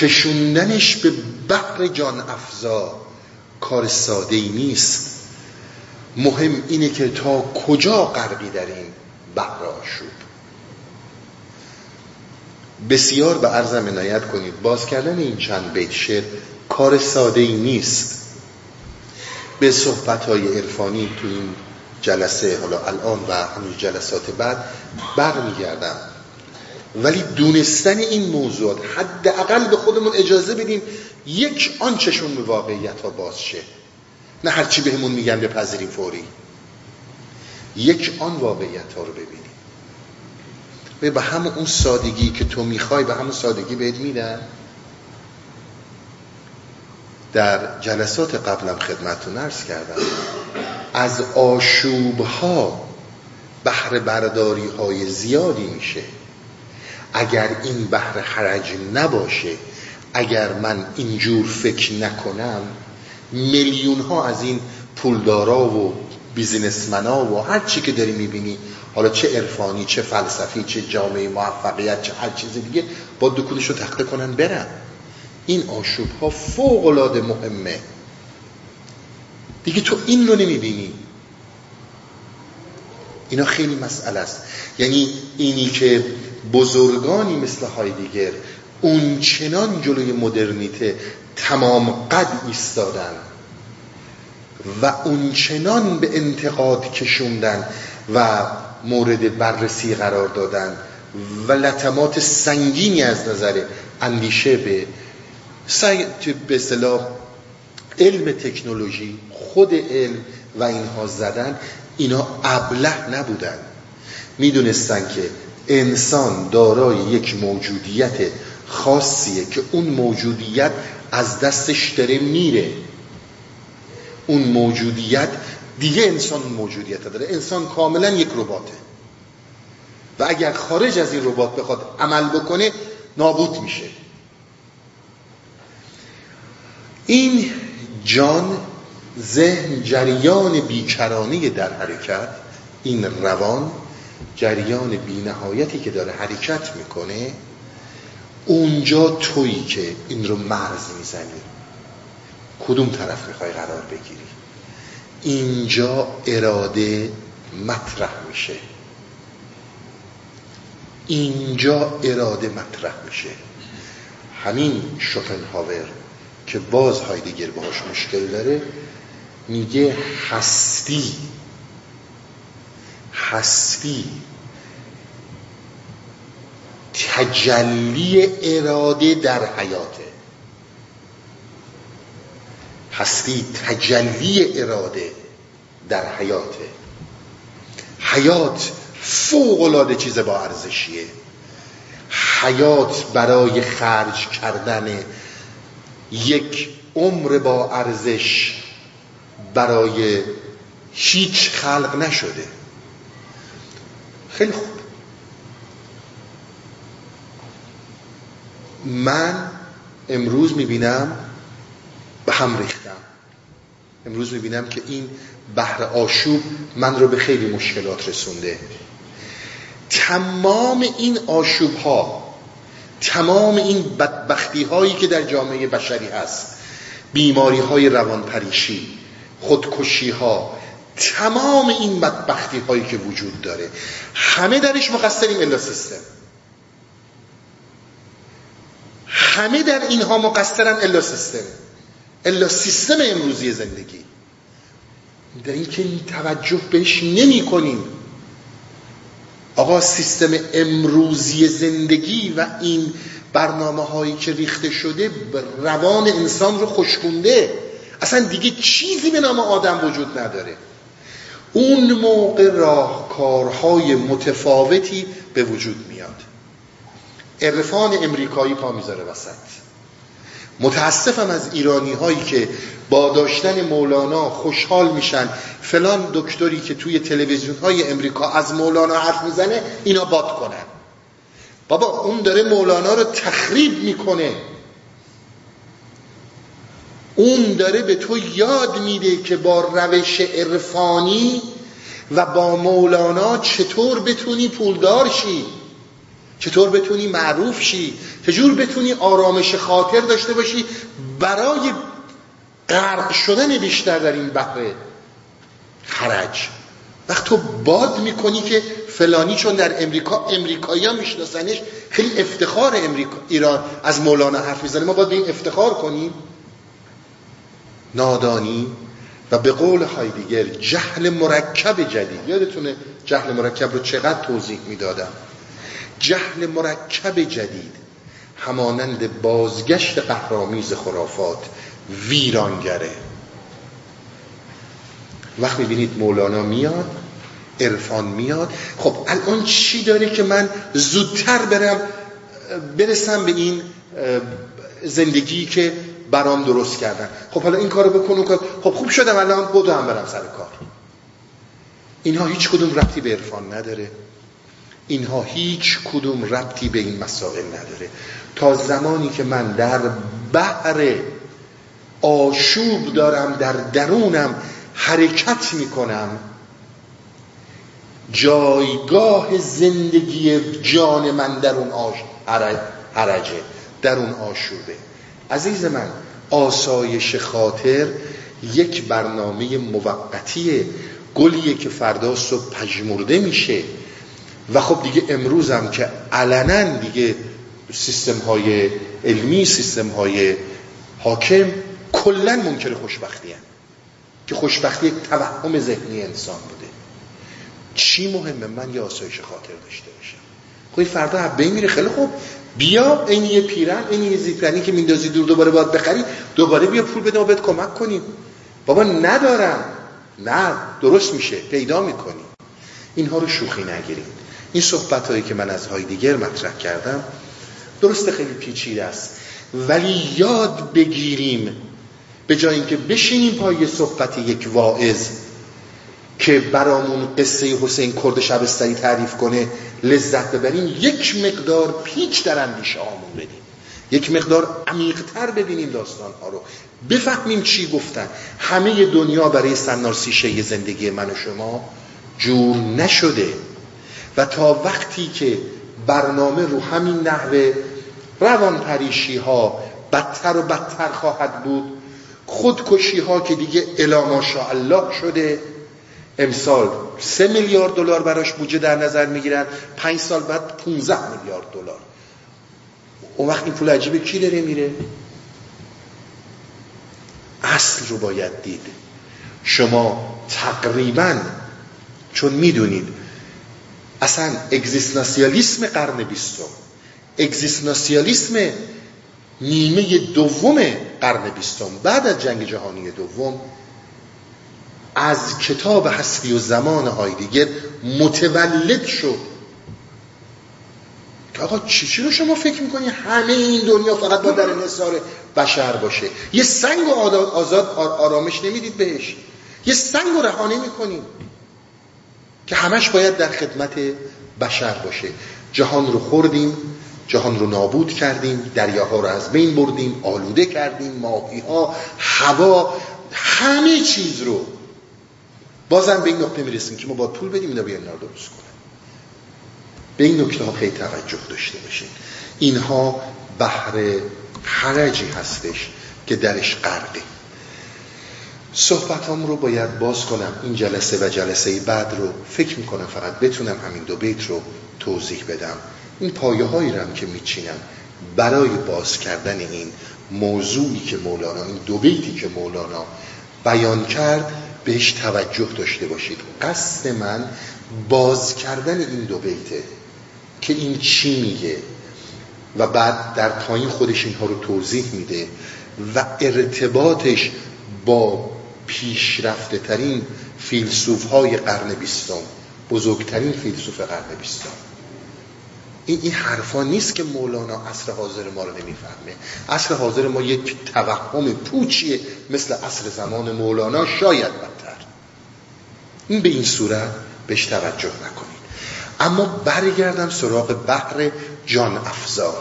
کشوندنش به بحر جان افزا کار ساده ای نیست. مهم اینه که تا کجا غرقی در این بحر آشوب. بسیار به عرضم عنایت کنید باز کردن این چند بیت شعر کار ساده ای نیست. به صحبت های عرفانی تو این جلسه حالا الان و همین جلسات بعد برمیگردم. ولی دونستن این موضوعات حداقل به خودمون اجازه بدیم یک آن چشون به واقعیت ها باز شه. نه هرچی بهمون میگن بپذیریم فوری. یک آن واقعیت ها رو ببینیم. به همون اون سادگی که تو می‌خوای به همون سادگی بهت میدن. در جلسات قبلم خدمتتون عرض کردم از آشوب ها بهره برداری های زیادی میشه. اگر این بهره حرج نباشه اگر من اینجور فکر نکنم میلیون ها از این پولدارا و بیزینسمنا و هر چی که داری می‌بینی حالا چه عرفانی چه فلسفی چه جامعه موفقیت چه هر چیز دیگه با دکونش رو تخته کنن برن. این آشوب ها فوق العاده مهمه. دیگه تو این رو نمی‌بینی. اینا خیلی مسئله است. یعنی اینی که بزرگانی مثل هایدیگر اون چنان جلوی مدرنیته تمام قد ایستادن و اون چنان به انتقاد کشوندن و مورد بررسی قرار دادن و لطمات سنگینی از نظر اندیشه به به اصطلاح علم تکنولوژی خود علم و اینها زدن اینا ابله نبودن. می‌دونستن که انسان دارای یک موجودیت خاصیه که اون موجودیت از دستش داره میره. اون موجودیت دیگه انسان موجودیت داره انسان کاملا یک رباته. و اگر خارج از این ربات بخواد عمل بکنه نابود میشه. این جان ذهن جریان بیکرانی در حرکت این روان جریان بینهایتی که داره حرکت می‌کنه اونجا تویی که این رو مرز می‌زنی. کدوم طرف می‌خوای قرار بگیری؟ اینجا اراده مطرح میشه. اینجا اراده مطرح میشه. همین شوپنهاور که باز هایدگر باهاش مشکل داره میگه هستی هستی. تجلی اراده در حیاته. هستی تجلی اراده در حیاته. حیات فوق العاده چیز با ارزشیه. حیات برای خرج کردن یک عمر با ارزش برای هیچ خلق نشده. خیلی خوب. من امروز می‌بینم به هم ریختم. امروز می‌بینم که این بحر آشوب من رو به خیلی مشکلات رسونده. تمام این آشوب ها تمام این بدبختی هایی که در جامعه بشری هست بیماری های روانپریشی خودکشی ها تمام این بدبختی هایی که وجود داره همه درش مقصریم الا سیستم. همه در اینها مقصرن الا سیستم. الا سیستم امروزی زندگی. در این که توجه بهش نمی کنیم. آقا سیستم امروزی زندگی و این برنامه هایی که ریخته شده روان انسان رو خوشکنده اصلا دیگه چیزی به نام آدم وجود نداره. اون موقع راهکارهای متفاوتی به وجود میاد. عرفان امریکایی پا می‌ذاره وسط. متاسفم از ایرانی هایی که با داشتن مولانا خوشحال میشن. فلان دکتری که توی تلویزیون های امریکا از مولانا حرف می‌زنه اینا باد کنن. بابا اون داره مولانا رو تخریب می‌کنه. اون داره به تو یاد میده که با روش عرفانی و با مولانا چطور بتونی پولدار شی؟ چطور بتونی معروف شی؟ چجور بتونی آرامش خاطر داشته باشی؟ برای غرق شدن بیشتر در این بحر خرج. وقت تو باد می‌کنی که فلانی چون در امریکا امریکایی هم میشناسنش خیلی افتخار امریکا ایران از مولانا حرف می‌زنه. ما باید به این افتخار کنیم. نادانی و به قول هایدیگر جهل مرکب جدید. یادتونه جهل مرکب رو چقدر توضیح می‌دادم؟ جهل مرکب جدید همانند بازگشت قهرامیز خرافات ویرانگره. وقت می‌بینید مولانا میاد عرفان میاد. خب الان چی داره که من زودتر برم برسم به این زندگی که برام درست کردن. خب حالا این کارو بکن کار خب خوب شدم الان بودو هم برم سر کار. اینها هیچ کدوم ربطی به عرفان نداره. اینها هیچ کدوم ربطی به این مسائل نداره. تا زمانی که من در بحر آشوب دارم در درونم حرکت می‌کنم جایگاه زندگی جان من در اون آش حرجه در اون آشوبه. عزیز من آسایش خاطر یک برنامه موقتیه گلیه که فردا صبح پژمرده میشه. و خب دیگه امروز هم که علنا دیگه سیستم های علمی سیستم های حاکم کلا منکر خوشبختی هم. که خوشبختی یک توهم ذهنی انسان بوده. چی مهمه؟ من یه آسایش خاطر داشته باشم. خب فردا بین میره خیلی خوب. بیا این یه پیرن این یه زیپرنی که میندازی دور دوباره باید بخری دوباره بیا پول بده و بهت کمک کنیم. بابا ندارم. نه درست میشه پیدا می‌کنی. اینها رو شوخی نگیریم این صحبت هایی که من از دیگر مطرح کردم درست خیلی پیچیده است ولی یاد بگیریم. به جای اینکه بشینیم پای صحبت یک واعظ که برامون قصه حسین کرد شبستری تعریف کنه لذت ببریم. یک مقدار پیچ در اندیشه آمون بدیم. یک مقدار عمیقتر ببینیم داستان ها رو. بفهمیم چی گفتن. همه دنیا برای سنارسی شی زندگی من و شما جور نشده. و تا وقتی که برنامه رو همین نحوه روان پریشی ها بدتر و بدتر خواهد بود خودکشی ها که دیگه الا الله شده امسال سه میلیارد دلار براش بودجه در نظر می‌گیرن. پنج سال بعد 15 میلیارد دلار. اون وقت این پول عجیبه. کی داره میره؟ اصل رو باید دید. شما تقریبا چون می‌دونید اصلا اگزیستناسیالیسم قرن بیستم اگزیستناسیالیسم نیمه دوم قرن بیستم بعد از جنگ جهانی دوم از کتاب هستی و زمان هایدگر متولد شد که آقا چی رو شما فکر می‌کنی؟ همه این دنیا فقط با در نصار بشر باشه. یه سنگ و آزاد آرامش نمی‌دید بهش. یه سنگ رهانه می‌کنیم که همش باید در خدمت بشر باشه. جهان رو خوردیم جهان رو نابود کردیم دریاها رو از بین بردیم آلوده کردیم ماهی ها هوا همه چیز رو. بازم به این نقطه می‌رسیم که ما باید پول بدیم اینا بیان درست کنن. به این نکته ها خیلی توجه داشته باشین. اینها بحر حرجی هستش که درش قرده صحبتام رو باید باز کنم این جلسه و جلسه بعد رو. فکر می‌کنم فقط بتونم همین دو بیت رو توضیح بدم. این پایه هایی رو هم که میچینم برای باز کردن این موضوعی که مولانا این دو بیتی که مولانا بیان کرد بهش توجه داشته باشید. قصد من باز کردن این دو بیته که این چی میگه و بعد در پایین خودش اینها رو توضیح میده و ارتباطش با پیشرفته ترین فیلسوف های قرن بیستم بزرگترین فیلسوف قرن بیستم. این این حرفا نیست که مولانا عصر حاضر ما رو نمی‌فهمه. عصر حاضر ما یک توهم پوچیه مثل عصر زمان مولانا شاید بدتر. این به این صورت بهش توجه نکنید. اما برگردم سراغ بحر جان افزا.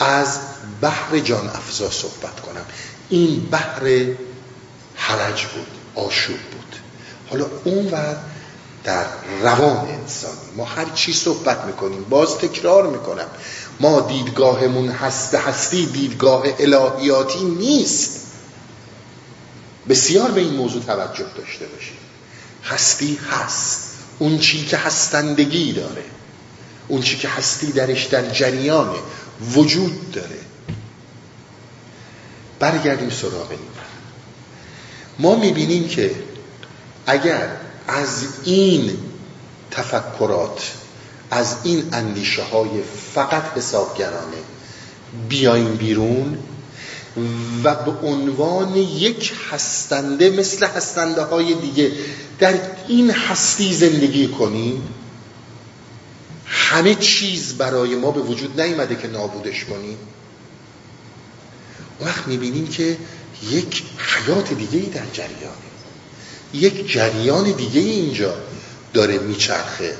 از بحر جان افزا صحبت کنم. این بحر حرج بود آشوب بود. حالا اون وقت در روان انسانی ما هر چی صحبت می‌کنیم باز تکرار می‌کنم. ما دیدگاهمون هست هستی دیدگاه الهیاتی نیست. بسیار به این موضوع توجه داشته باشیم. هستی هست. اون چی که هستندگی داره اون چی که هستی درش در جریانه وجود داره. برگردیم سراغ این. ما می‌بینیم که اگر از این تفکرات از این اندیشه های فقط حسابگرانه بیایم بیرون و به عنوان یک هستنده مثل هستنده های دیگه در این هستی زندگی کنیم. همه چیز برای ما به وجود نیومده که نابودش کنیم. وقت می‌بینیم که یک حیات دیگه در جریانه. یک جریان دیگه اینجا داره میچرخه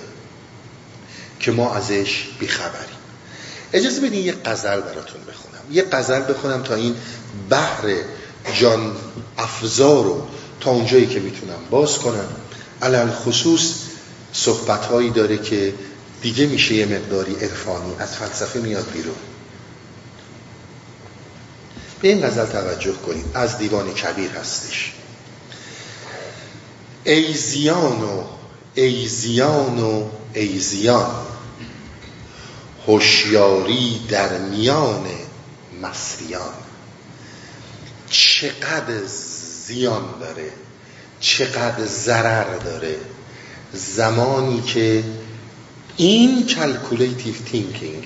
که ما ازش بیخبریم. اجازه بدین یه قذر براتون بخونم. یه قذر بخونم تا این بحر جان افزار رو تا اونجایی که می‌تونم باز کنم. علل خصوص صحبت هایی داره که دیگه میشه یه مقداری عرفانی از فلسفه میاد بیرون. به این غزل توجه کنید. از دیوان کبیر هستش. ای زیان و ای زیان و ای زیان. هوشیاری در میان مصریان. چقدر زیان داره چقدر ضرر داره. زمانی که این calculative thinking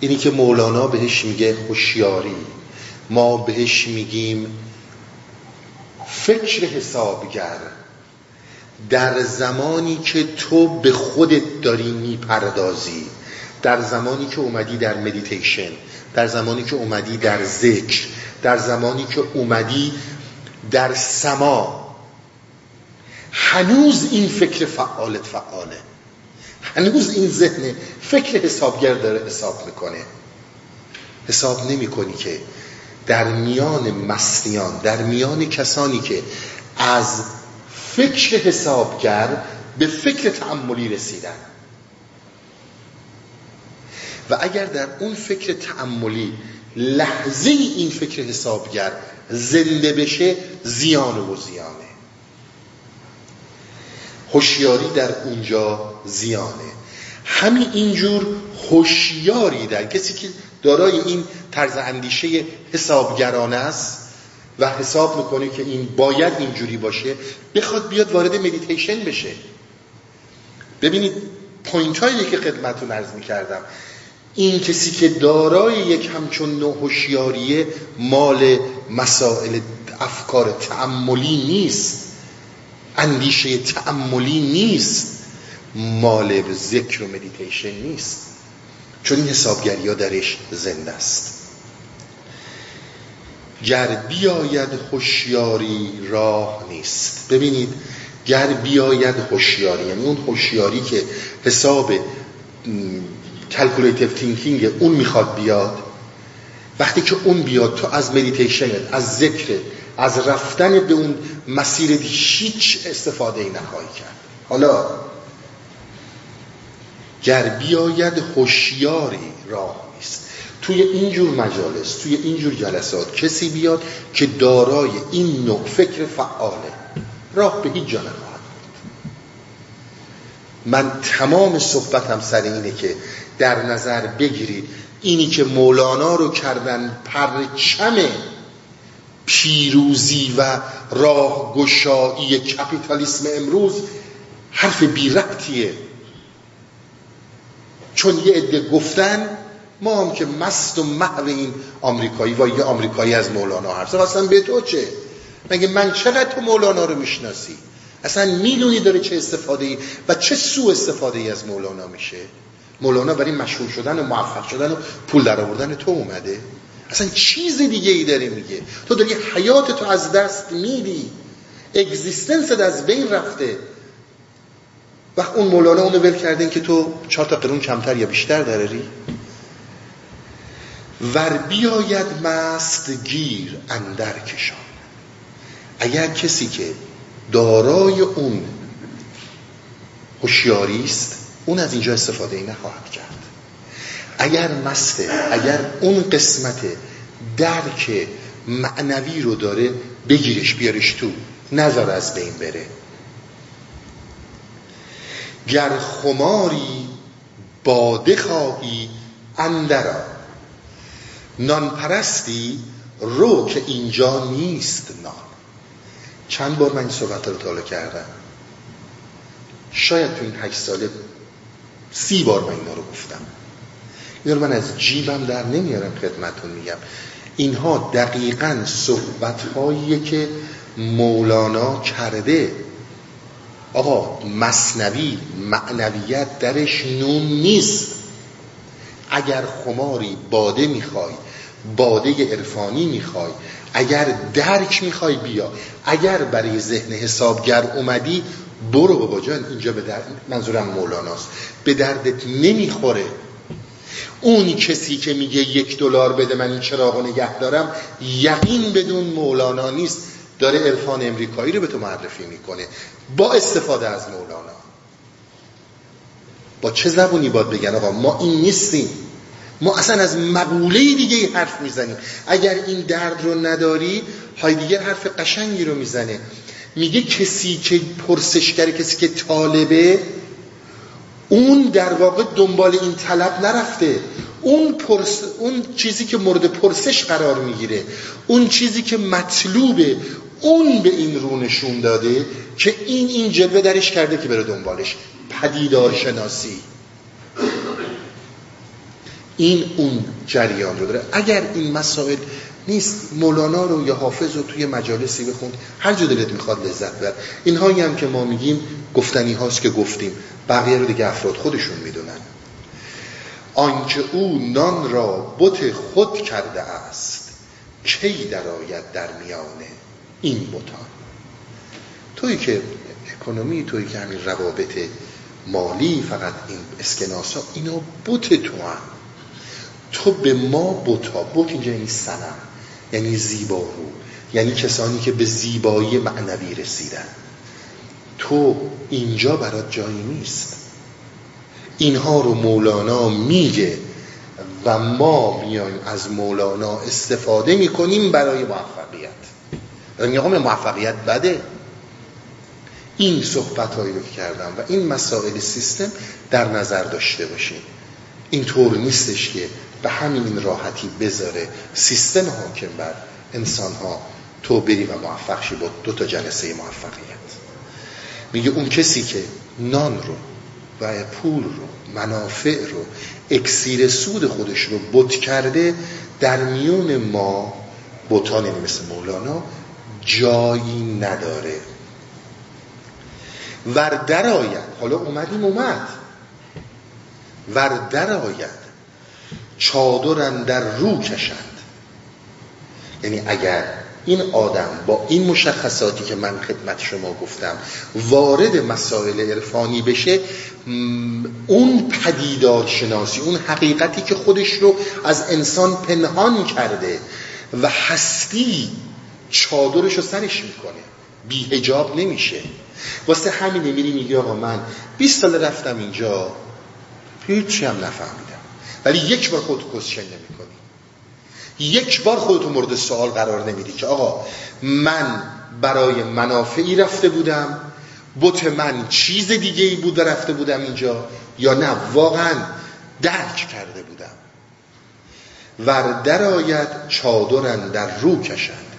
اینی که مولانا بهش میگه هوشیاری ما بهش میگیم فکر حسابگر در زمانی که تو به خودت داری می‌پردازی در زمانی که اومدی در مدیتیشن در زمانی که اومدی در ذکر در زمانی که اومدی در سما هنوز این فکر فعالت فعاله. هنوز این ذهن فکر حسابگر داره حساب می‌کنه. حساب نمی کنی که در میان مستیان در میان کسانی که از فکر حسابگر به فکر تعملی رسیدن. و اگر در اون فکر تعملی لحظه این فکر حسابگر زنده بشه زیان و زیانه. هوشیاری در اونجا زیانه. همین اینجور هوشیاری در کسی که دارای این طرز اندیشه حسابگرانه است و حساب می‌کنه که این باید اینجوری باشه بخواد بیاد وارد مدیتیشن بشه. ببینید point هایی که خدمتون عرض می‌کردم. این کسی که دارای یک همچون نوع مال مسائل افکار تأملی نیست اندیشه تأملی نیست مال ذکر و مدیتیشن نیست. چون این حسابگری ها درش زنده است. گر بیاید هوشیاری راه نیست. ببینید گر بیاید هوشیاری یعنی اون هوشیاری که حساب calculative thinking اون می‌خواد بیاد وقتی که اون بیاد تو از مدیتیشن از ذکر از رفتن به اون مسیر هیچ استفاده ای نخواهی کرد. حالا گر بیاید هوشیاری راه نیست. توی اینجور مجالس توی اینجور جلسات کسی بیاد که دارای این نوع فکر فعاله. راه به هیچ جا نخواهد من تمام صحبتم سر اینه که در نظر بگیرید اینی که مولانا رو کردن پرچم پیروزی و راهگشایی کپیتالیسم امروز حرف بی ربطیه. چون یه عده گفتن ما هم که مست و محو این آمریکایی و یه آمریکایی از مولانا حرف اصلا به تو چه؟ مگه من چقدر تو مولانا رو می‌شناسی؟ اصلا می‌دونی داره چه استفاده ای و چه سو استفاده ای از مولانا میشه؟ مولانا برای مشهور شدن و موفق شدن و پول در آوردن تو اومده. اصلا چیز دیگه ای داره میگه. تو داری حیات تو از دست میدی. اگزیستنست از بین رفته. وقت اون مولانا اونو ول کردین که تو چهار تا قرون کمتر یا بیشتر داری ور بیاید مست گیر اندر کشان. اگر کسی که دارای اون هوشیاری است اون از اینجا استفاده ای نخواهد کرد. اگر مسته اگر اون قسمت درک معنوی رو داره بگیرش بیارش تو. نظر از بین بره. گر خماری باده خواهی اندرا نان پرستی رو که اینجا نیست نان. چند بار من این صحبت رو تاله کردم؟ شاید تو این هشت ساله سی بار من اینا رو گفتم. اینا رو من از جیبم در نمیارم خدمتون میگم. اینها دقیقا صحبت که مولانا کرده آقا مصنوی معنویت درش نون نیست. اگر خماری باده می‌خوای باده عرفانی می‌خوای اگر درک می‌خوای بیا اگر برای ذهن حسابگر اومدی برو بابا جان اینجا به درد منظورم مولاناست. به دردت نمی‌خوره. اون کسی که میگه یک دلار بده من این چراغ نگه دارم یقین بدون مولانا نیست. داره عرفان امریکایی رو به تو معرفی می‌کنه. با استفاده از مولانا. با چه زبونی باید بگن آقا؟ ما این نیستیم. ما اصلا از مقوله دیگه حرف می‌زنیم. اگر این درد رو نداری دیگر حرف قشنگی رو می‌زنه. میگه کسی که پرسشگره کسی که طالبه اون در واقع دنبال این طلب نرفته. اون, پرس... اون چیزی که مورد پرسش قرار می‌گیره. اون چیزی که مطلوبه. اون به این رو نشون داده که این این جلوه درش کرده که بره دنبالش. پدیدار شناسی. این اون جریان رو داره. اگر این مسائل نیست مولانا رو یا حافظ رو توی مجالسی بخوند هر جا دلت می‌خواد لذت بر اینهایی هم که ما میگیم گفتنی هاست که گفتیم. بقیه رو دیگه افراد خودشون می‌دونن. آنکه او نان را بت خود کرده است کی درآید در میانه؟ این بتان توی که اکونومی توی که همین روابط مالی فقط این اسکناسا اینا بت تو هم تو به ما بتا بت اینجا یعنی سنم یعنی زیبا رو یعنی کسانی که به زیبایی معنوی رسیدن. تو اینجا برات جایی نیست. اینها رو مولانا میگه و ما میایم از مولانا استفاده می‌کنیم برای موفقیت. یعنی آقا موفقیت بده. این صحبت هایی رو کردم و این مسائل سیستم در نظر داشته باشیم اینطور نیستش که به همین راحتی بذاره سیستم حاکم بر انسان ها تو بری و موفق شی با دو تا جلسه موفقیت. میگه اون کسی که نان رو و پول رو منافع رو اکسیر سود خودش رو بت کرده در میون ما بتان یعنی مثل مولانا جایی نداره. ور در آید حالا اومدیم اومد. ور در آید چادرن در رو کشند. یعنی اگر این آدم با این مشخصاتی که من خدمت شما گفتم وارد مسائل عرفانی بشه اون پدیدار شناسی اون حقیقتی که خودش رو از انسان پنهان کرده و هستی چادرش رو سرش می‌کنه. بی هجاب نمیشه. واسه همینه میری میگه آقا من 20 سال رفتم اینجا. هیچی هم نفهمیدم. ولی یک بار خودتو کسشن نمی کنی یک بار خودتو مورد سوال قرار نمیدی که آقا من برای منافعی رفته بودم. بوت من چیز دیگه ای بود و رفته بودم اینجا یا نه؟ واقعا درک کرده بودم. ور در آید چادر اندر رو کشند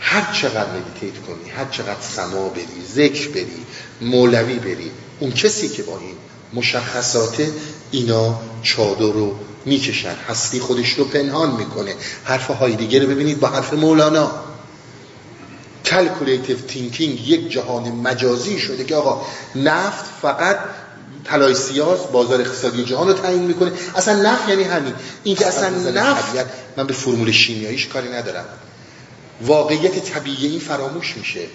هر چقدر meditate کنی هر چقدر سماع بری ذکر بری مولوی بری اون کسی که با این مشخصات اینا چادر رو می‌کشن هستی خودش رو پنهان می‌کنه. حرف دیگه رو ببینید با حرف مولانا. calculative thinking یک جهان مجازی شده که آقا نفت فقط طلای سیاس بازار اقتصادی جهان رو تعیین می‌کنه. اصلا نفت یعنی همین. این که اصلا نفت من به فرمول شیمیاییش کاری ندارم. واقعیت طبیعی این فراموش میشه.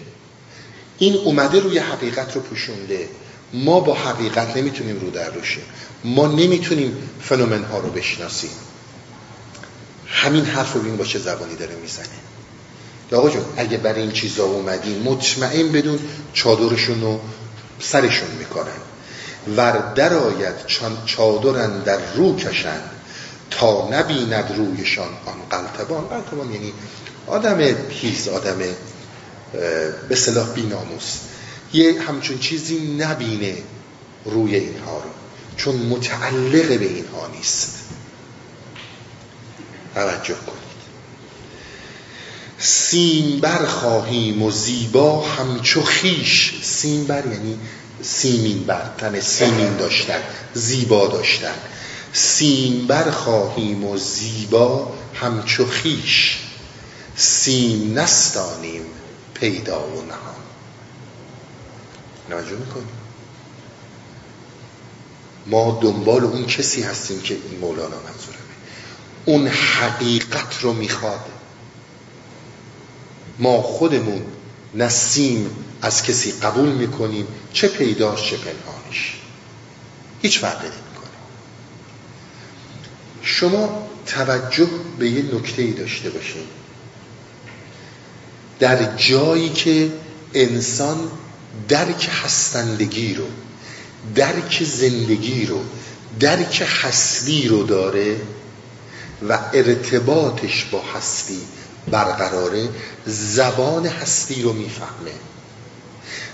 این اومده روی حقیقت رو پوشونده. ما با حقیقت نمی‌تونیم رو در روشیم ما نمی‌تونیم فنومن ها رو بشناسیم. همین حرف رو ببین با چه زبانی داره می‌زنه. آقا جون اگه برای این چیزا اومدی مطمئن بدون چادرشون رو سرشون می‌کنن ور در آید چادرن در رو کشن تا نبیند رویشان آن قلتبان. قلتبان یعنی آدم هیز آدم به صلاح بیناموس. یه همچون چیزی نبینه روی اینها رو چون متعلق به اینها نیست. توجه کنید. سیمبر خواهیم و زیبا همچو خیش. سیمبر یعنی سیمین بر تن سیمین داشتن زیبا داشتن. سیمبر خواهیم و زیبا همچو خیش. سیم نستانیم پیدا و نهان. نوجه می‌کنیم ما دنبال اون کسی هستیم که این مولانا منظورمه اون حقیقت رو می‌خواد. ما خودمون نسیم از کسی قبول می‌کنیم چه پیداش چه پنهانش. هیچ فرقی نمی‌کنه. شما توجه به یه نکته ای داشته باشید در جایی که انسان درک هستندگی رو درک زندگی رو درک هستی رو داره و ارتباطش با هستی برقراره زبان هستی رو می‌فهمه.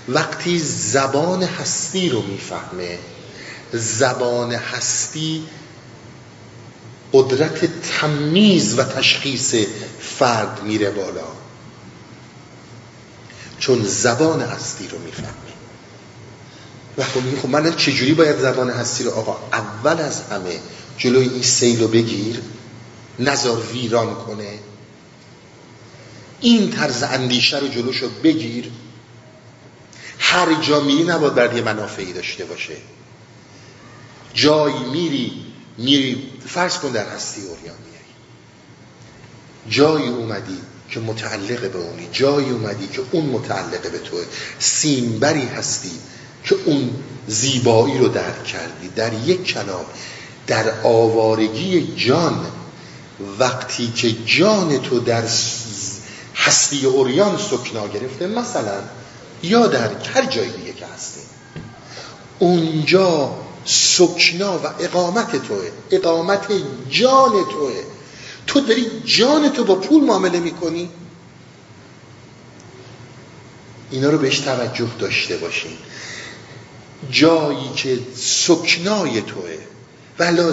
وقتی زبان هستی رو می‌فهمه زبان هستی قدرت تمیز و تشخیص فرد میره بالا. چون زبان هستی رو می‌فهمه و خب خب من چجوری باید زبان هستی رو آقا؟ اول از همه جلوی این سیل رو بگیر نظر ویران کنه. این طرز اندیشه رو جلوش رو بگیر. هر جا میری نباید برد یه منافعی داشته باشه. جایی میری میری فرض کن در هستی اوریان میری جایی اومدی که متعلق به اونی. جایی اومدی که اون متعلق به توه. سیمبری هستی که اون زیبایی رو درک کردی. در یک کلام در آوارگی جان وقتی که جان تو در هستی اوریان سکنا گرفته مثلا یا در هر جای دیگه که هستی. اونجا سکنا و اقامت توه. اقامت جان توه. تو داری جان تو با پول معامله می‌کنی؟ اینا رو بهش توجه داشته باشین. جایی که سکنای توه. ولا,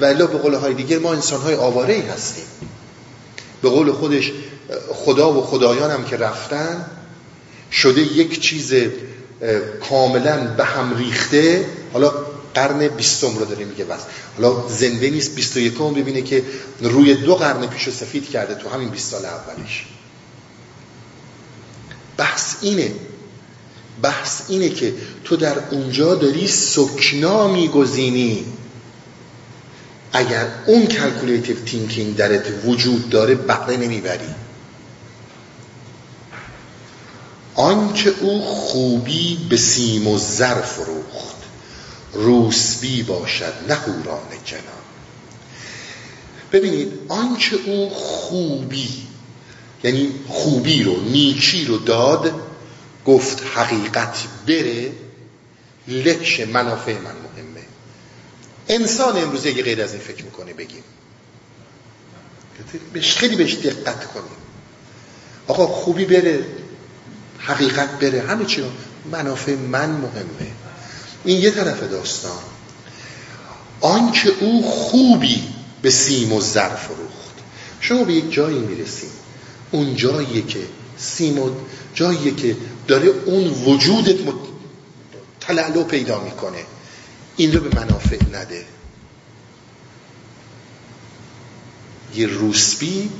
ولا به قول های دیگر ما انسان های آواره هستیم. به قول خودش خدا و خدایان هم که رفتن شده یک چیز کاملا به هم ریخته. حالا قرن بیستم رو داره میگه بس. حالا زنده نیست و یکم ببینه که روی دو قرن پیش سفید کرده تو همین بیست سال اولش. بحث اینه. بحث اینه که تو در اونجا داری سکنا میگزینی. اگر اون calculative thinking درت وجود داره بهره نمی‌بری. آنکه او خوبی به سیم و زر فروخت روسبی باشد نه حوران جنان. ببینید آنچه او خوبی یعنی خوبی رو نیکی رو داد گفت حقیقت بره لکش منافع من مهمه. انسان امروز یه غیر از این فکر می‌کنه بگیم. خیلی بهش دقت کنیم. آقا خوبی بره حقیقت بره همه چی منافع من مهمه. این یه طرف داستان. آنکه او خوبی به سیم و زر فروخت. شما به یک جایی می‌رسیم. اون جاییه که سیم و جاییه که داره اون وجودت تلعلو پیدا می‌کنه. این رو به منافع نده. یه روسبی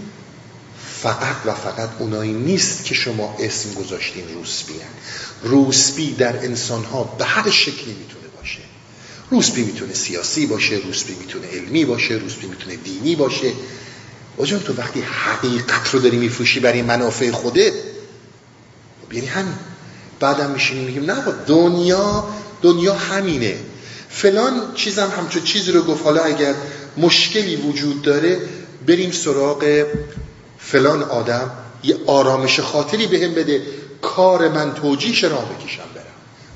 فقط و فقط اونایی نیست که شما اسم گذاشتین روسبی هن. روسبی در انسان ها به هر شکلی می‌تونه باشه. روسبی می‌تونه سیاسی باشه روسبی می‌تونه علمی باشه روسبی می‌تونه دینی باشه. آجان تو وقتی حقیقت رو داری میفروشی برای منافع خوده یعنی همین. بعدم میشینیم میگیم نه دنیا دنیا همینه. فلان چیزم همچون چیزی رو گفت حالا اگر مشکلی وجود داره بریم سراغ فلان آدم یه آرامش خاطری به هم بده کار من توجیش راه بکشم برم.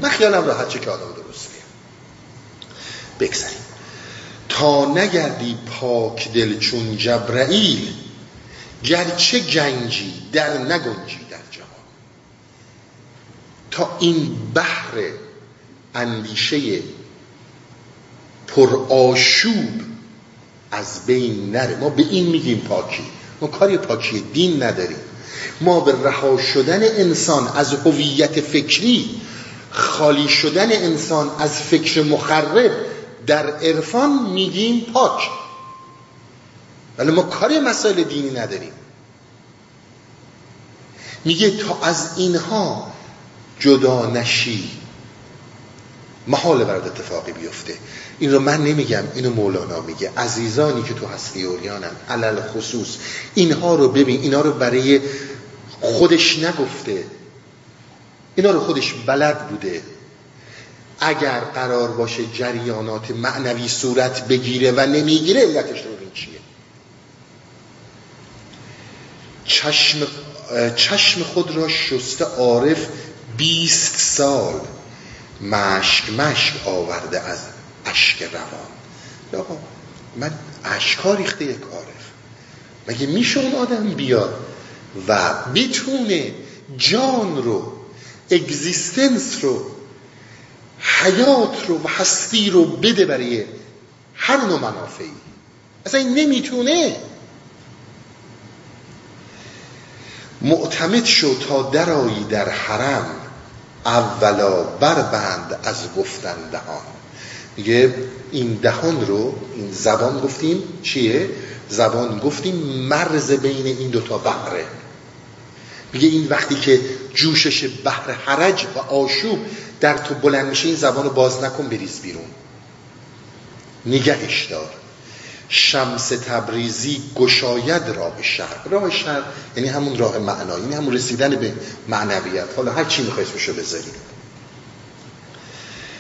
من خیالم راحت چه که آدم درست بگذاریم. تا نگردی پاک دل چون جبرائیل گرچه گنجی در نگنجی در جهان. تا این بحر اندیشه پر آشوب از بین نره. ما به این میگیم پاکی. ما کاری پاکی دین نداریم. ما به رها شدن انسان از هویت فکری خالی شدن انسان از فکر مخرب در عرفان میگیم پاک. ولی ما کاری مسائل دینی نداریم. میگه تا از اینها جدا نشی. محال برد اتفاقی بیفته. این رو من نمیگم اینو مولانا میگه. عزیزانی که تو هستی اوریانن علل خصوص اینها رو ببین اینا رو برای خودش نگفته. اینا رو خودش بلد بوده. اگر قرار باشه جریانات معنوی صورت بگیره و نمی‌گیره علتش رو این چیه. چشم, چشم خود را شسته عارف بیست سال مشک مشک آورده از اشک روان. آقا من اشکا ریخته یک عارف. مگه میشه اون آدم بیاد و بتونه جان رو اگزیستنس رو حیات رو و هستی رو بده برای هر نوع منافعی؟ اصلا این نمی‌تونه. معتمد شو تا درایی در حرم اولا بربند از گفتن دهان. میگه این دهان رو این زبان گفتیم چیه؟ زبان گفتیم مرز بین این دوتا بحره. میگه این وقتی که جوشش بحر حرج و آشوب در تو بلند میشه این زبان رو باز نکن بریز بیرون. نگهش دار. شمس تبریزی گشاید راه شهر. راه شهر یعنی همون راه معنایی یعنی همون رسیدن به معنویت. حالا هر چی می‌خوای اسمشو بذاری.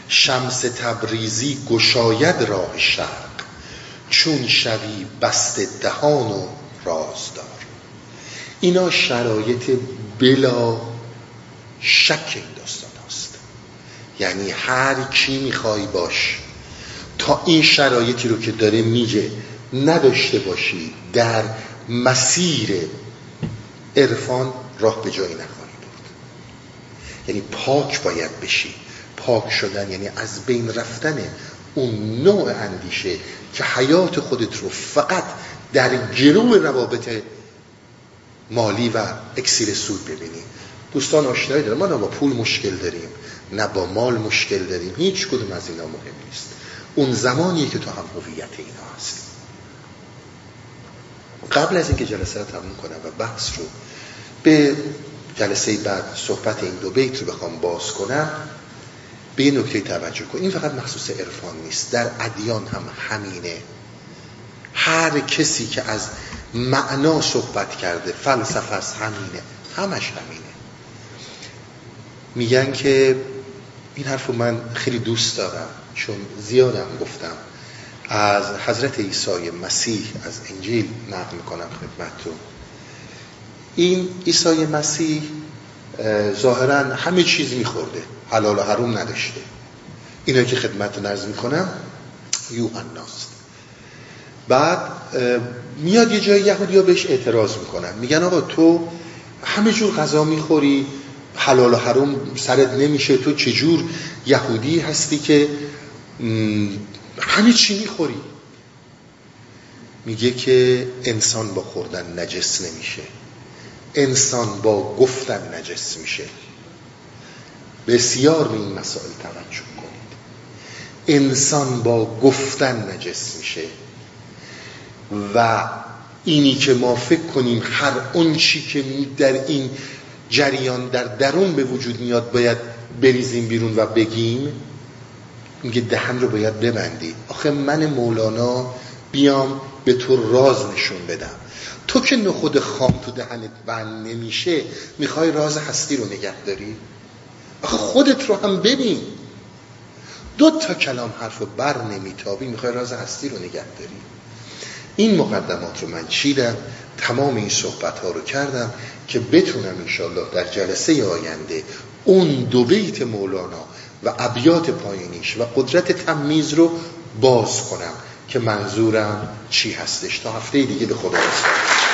شمس تبریزی گشاید راه شرق. چون شوی بست دهان و رازدار. اینا شرایط بلا شک این داستان هست یعنی هر کی می‌خوای باش تا این شرایطی رو که داره میگه نداشته باشی در مسیر عرفان راه به جایی نخواهی برد. یعنی پاک باید بشی. پاک شدن یعنی از بین رفتن اون نوع اندیشه که حیات خودت رو فقط در گروه روابط مالی و اکسیر سود ببینی. دوستان آشنایی دارم. ما نه با پول مشکل داریم نه با مال مشکل داریم. هیچ کدوم از اینا مهم نیست. اون زمانیه که تو هم هویت اینا هستی. قبل از اینکه جلسه رو تموم کنم و بحث رو به جلسه بعد صحبت این دو بیت رو بخوام باز کنم به این نکته توجه کن. این فقط مخصوص عرفان نیست. در ادیان هم همینه. هر کسی که از معنا صحبت کرده فلسفه از همینه. همش همینه. میگن که این حرف من خیلی دوست دارم چون زیادم گفتم. از حضرت عیسی مسیح از انجیل نقل می‌کنم خدمتتون. این عیسی مسیح ظاهرا همه چیز میخورده. حلال و حروم نداشته. اینا که خدمت نرز می‌کنم یوحناست بعد میاد یه جای یهودی بهش اعتراض می‌کنن. میگن آقا تو همه جور غذا می‌خوری حلال و حروم سرت نمیشه تو چجور یهودی هستی که همه چی می‌خوری؟ میگه که انسان با خوردن نجس نمیشه. انسان با گفتن نجس میشه. بسیار به این مسائل توجه کنید. انسان با گفتن نجس میشه و اینی که ما فکر کنیم هر اون چی که در این جریان در درون به وجود میاد باید بریزیم بیرون و بگیم میگه دهن رو باید ببندی آخه من مولانا بیام به تو راز نشون بدم. تو که نخود خام تو دهنت بند نمیشه می‌خوای راز هستی رو نگه داری؟ خودت رو هم ببین. دو تا کلام حرف رو بر نمیتابی. می‌خوای راز هستی رو نگه داری. این مقدمات رو من چیدم؟ تمام این صحبت ها رو کردم که بتونم انشالله در جلسه آینده اون دو بیت مولانا و ابیات پایینیش و قدرت تمیز رو باز کنم که منظورم چی هستش تا هفته دیگه به خدا. رسید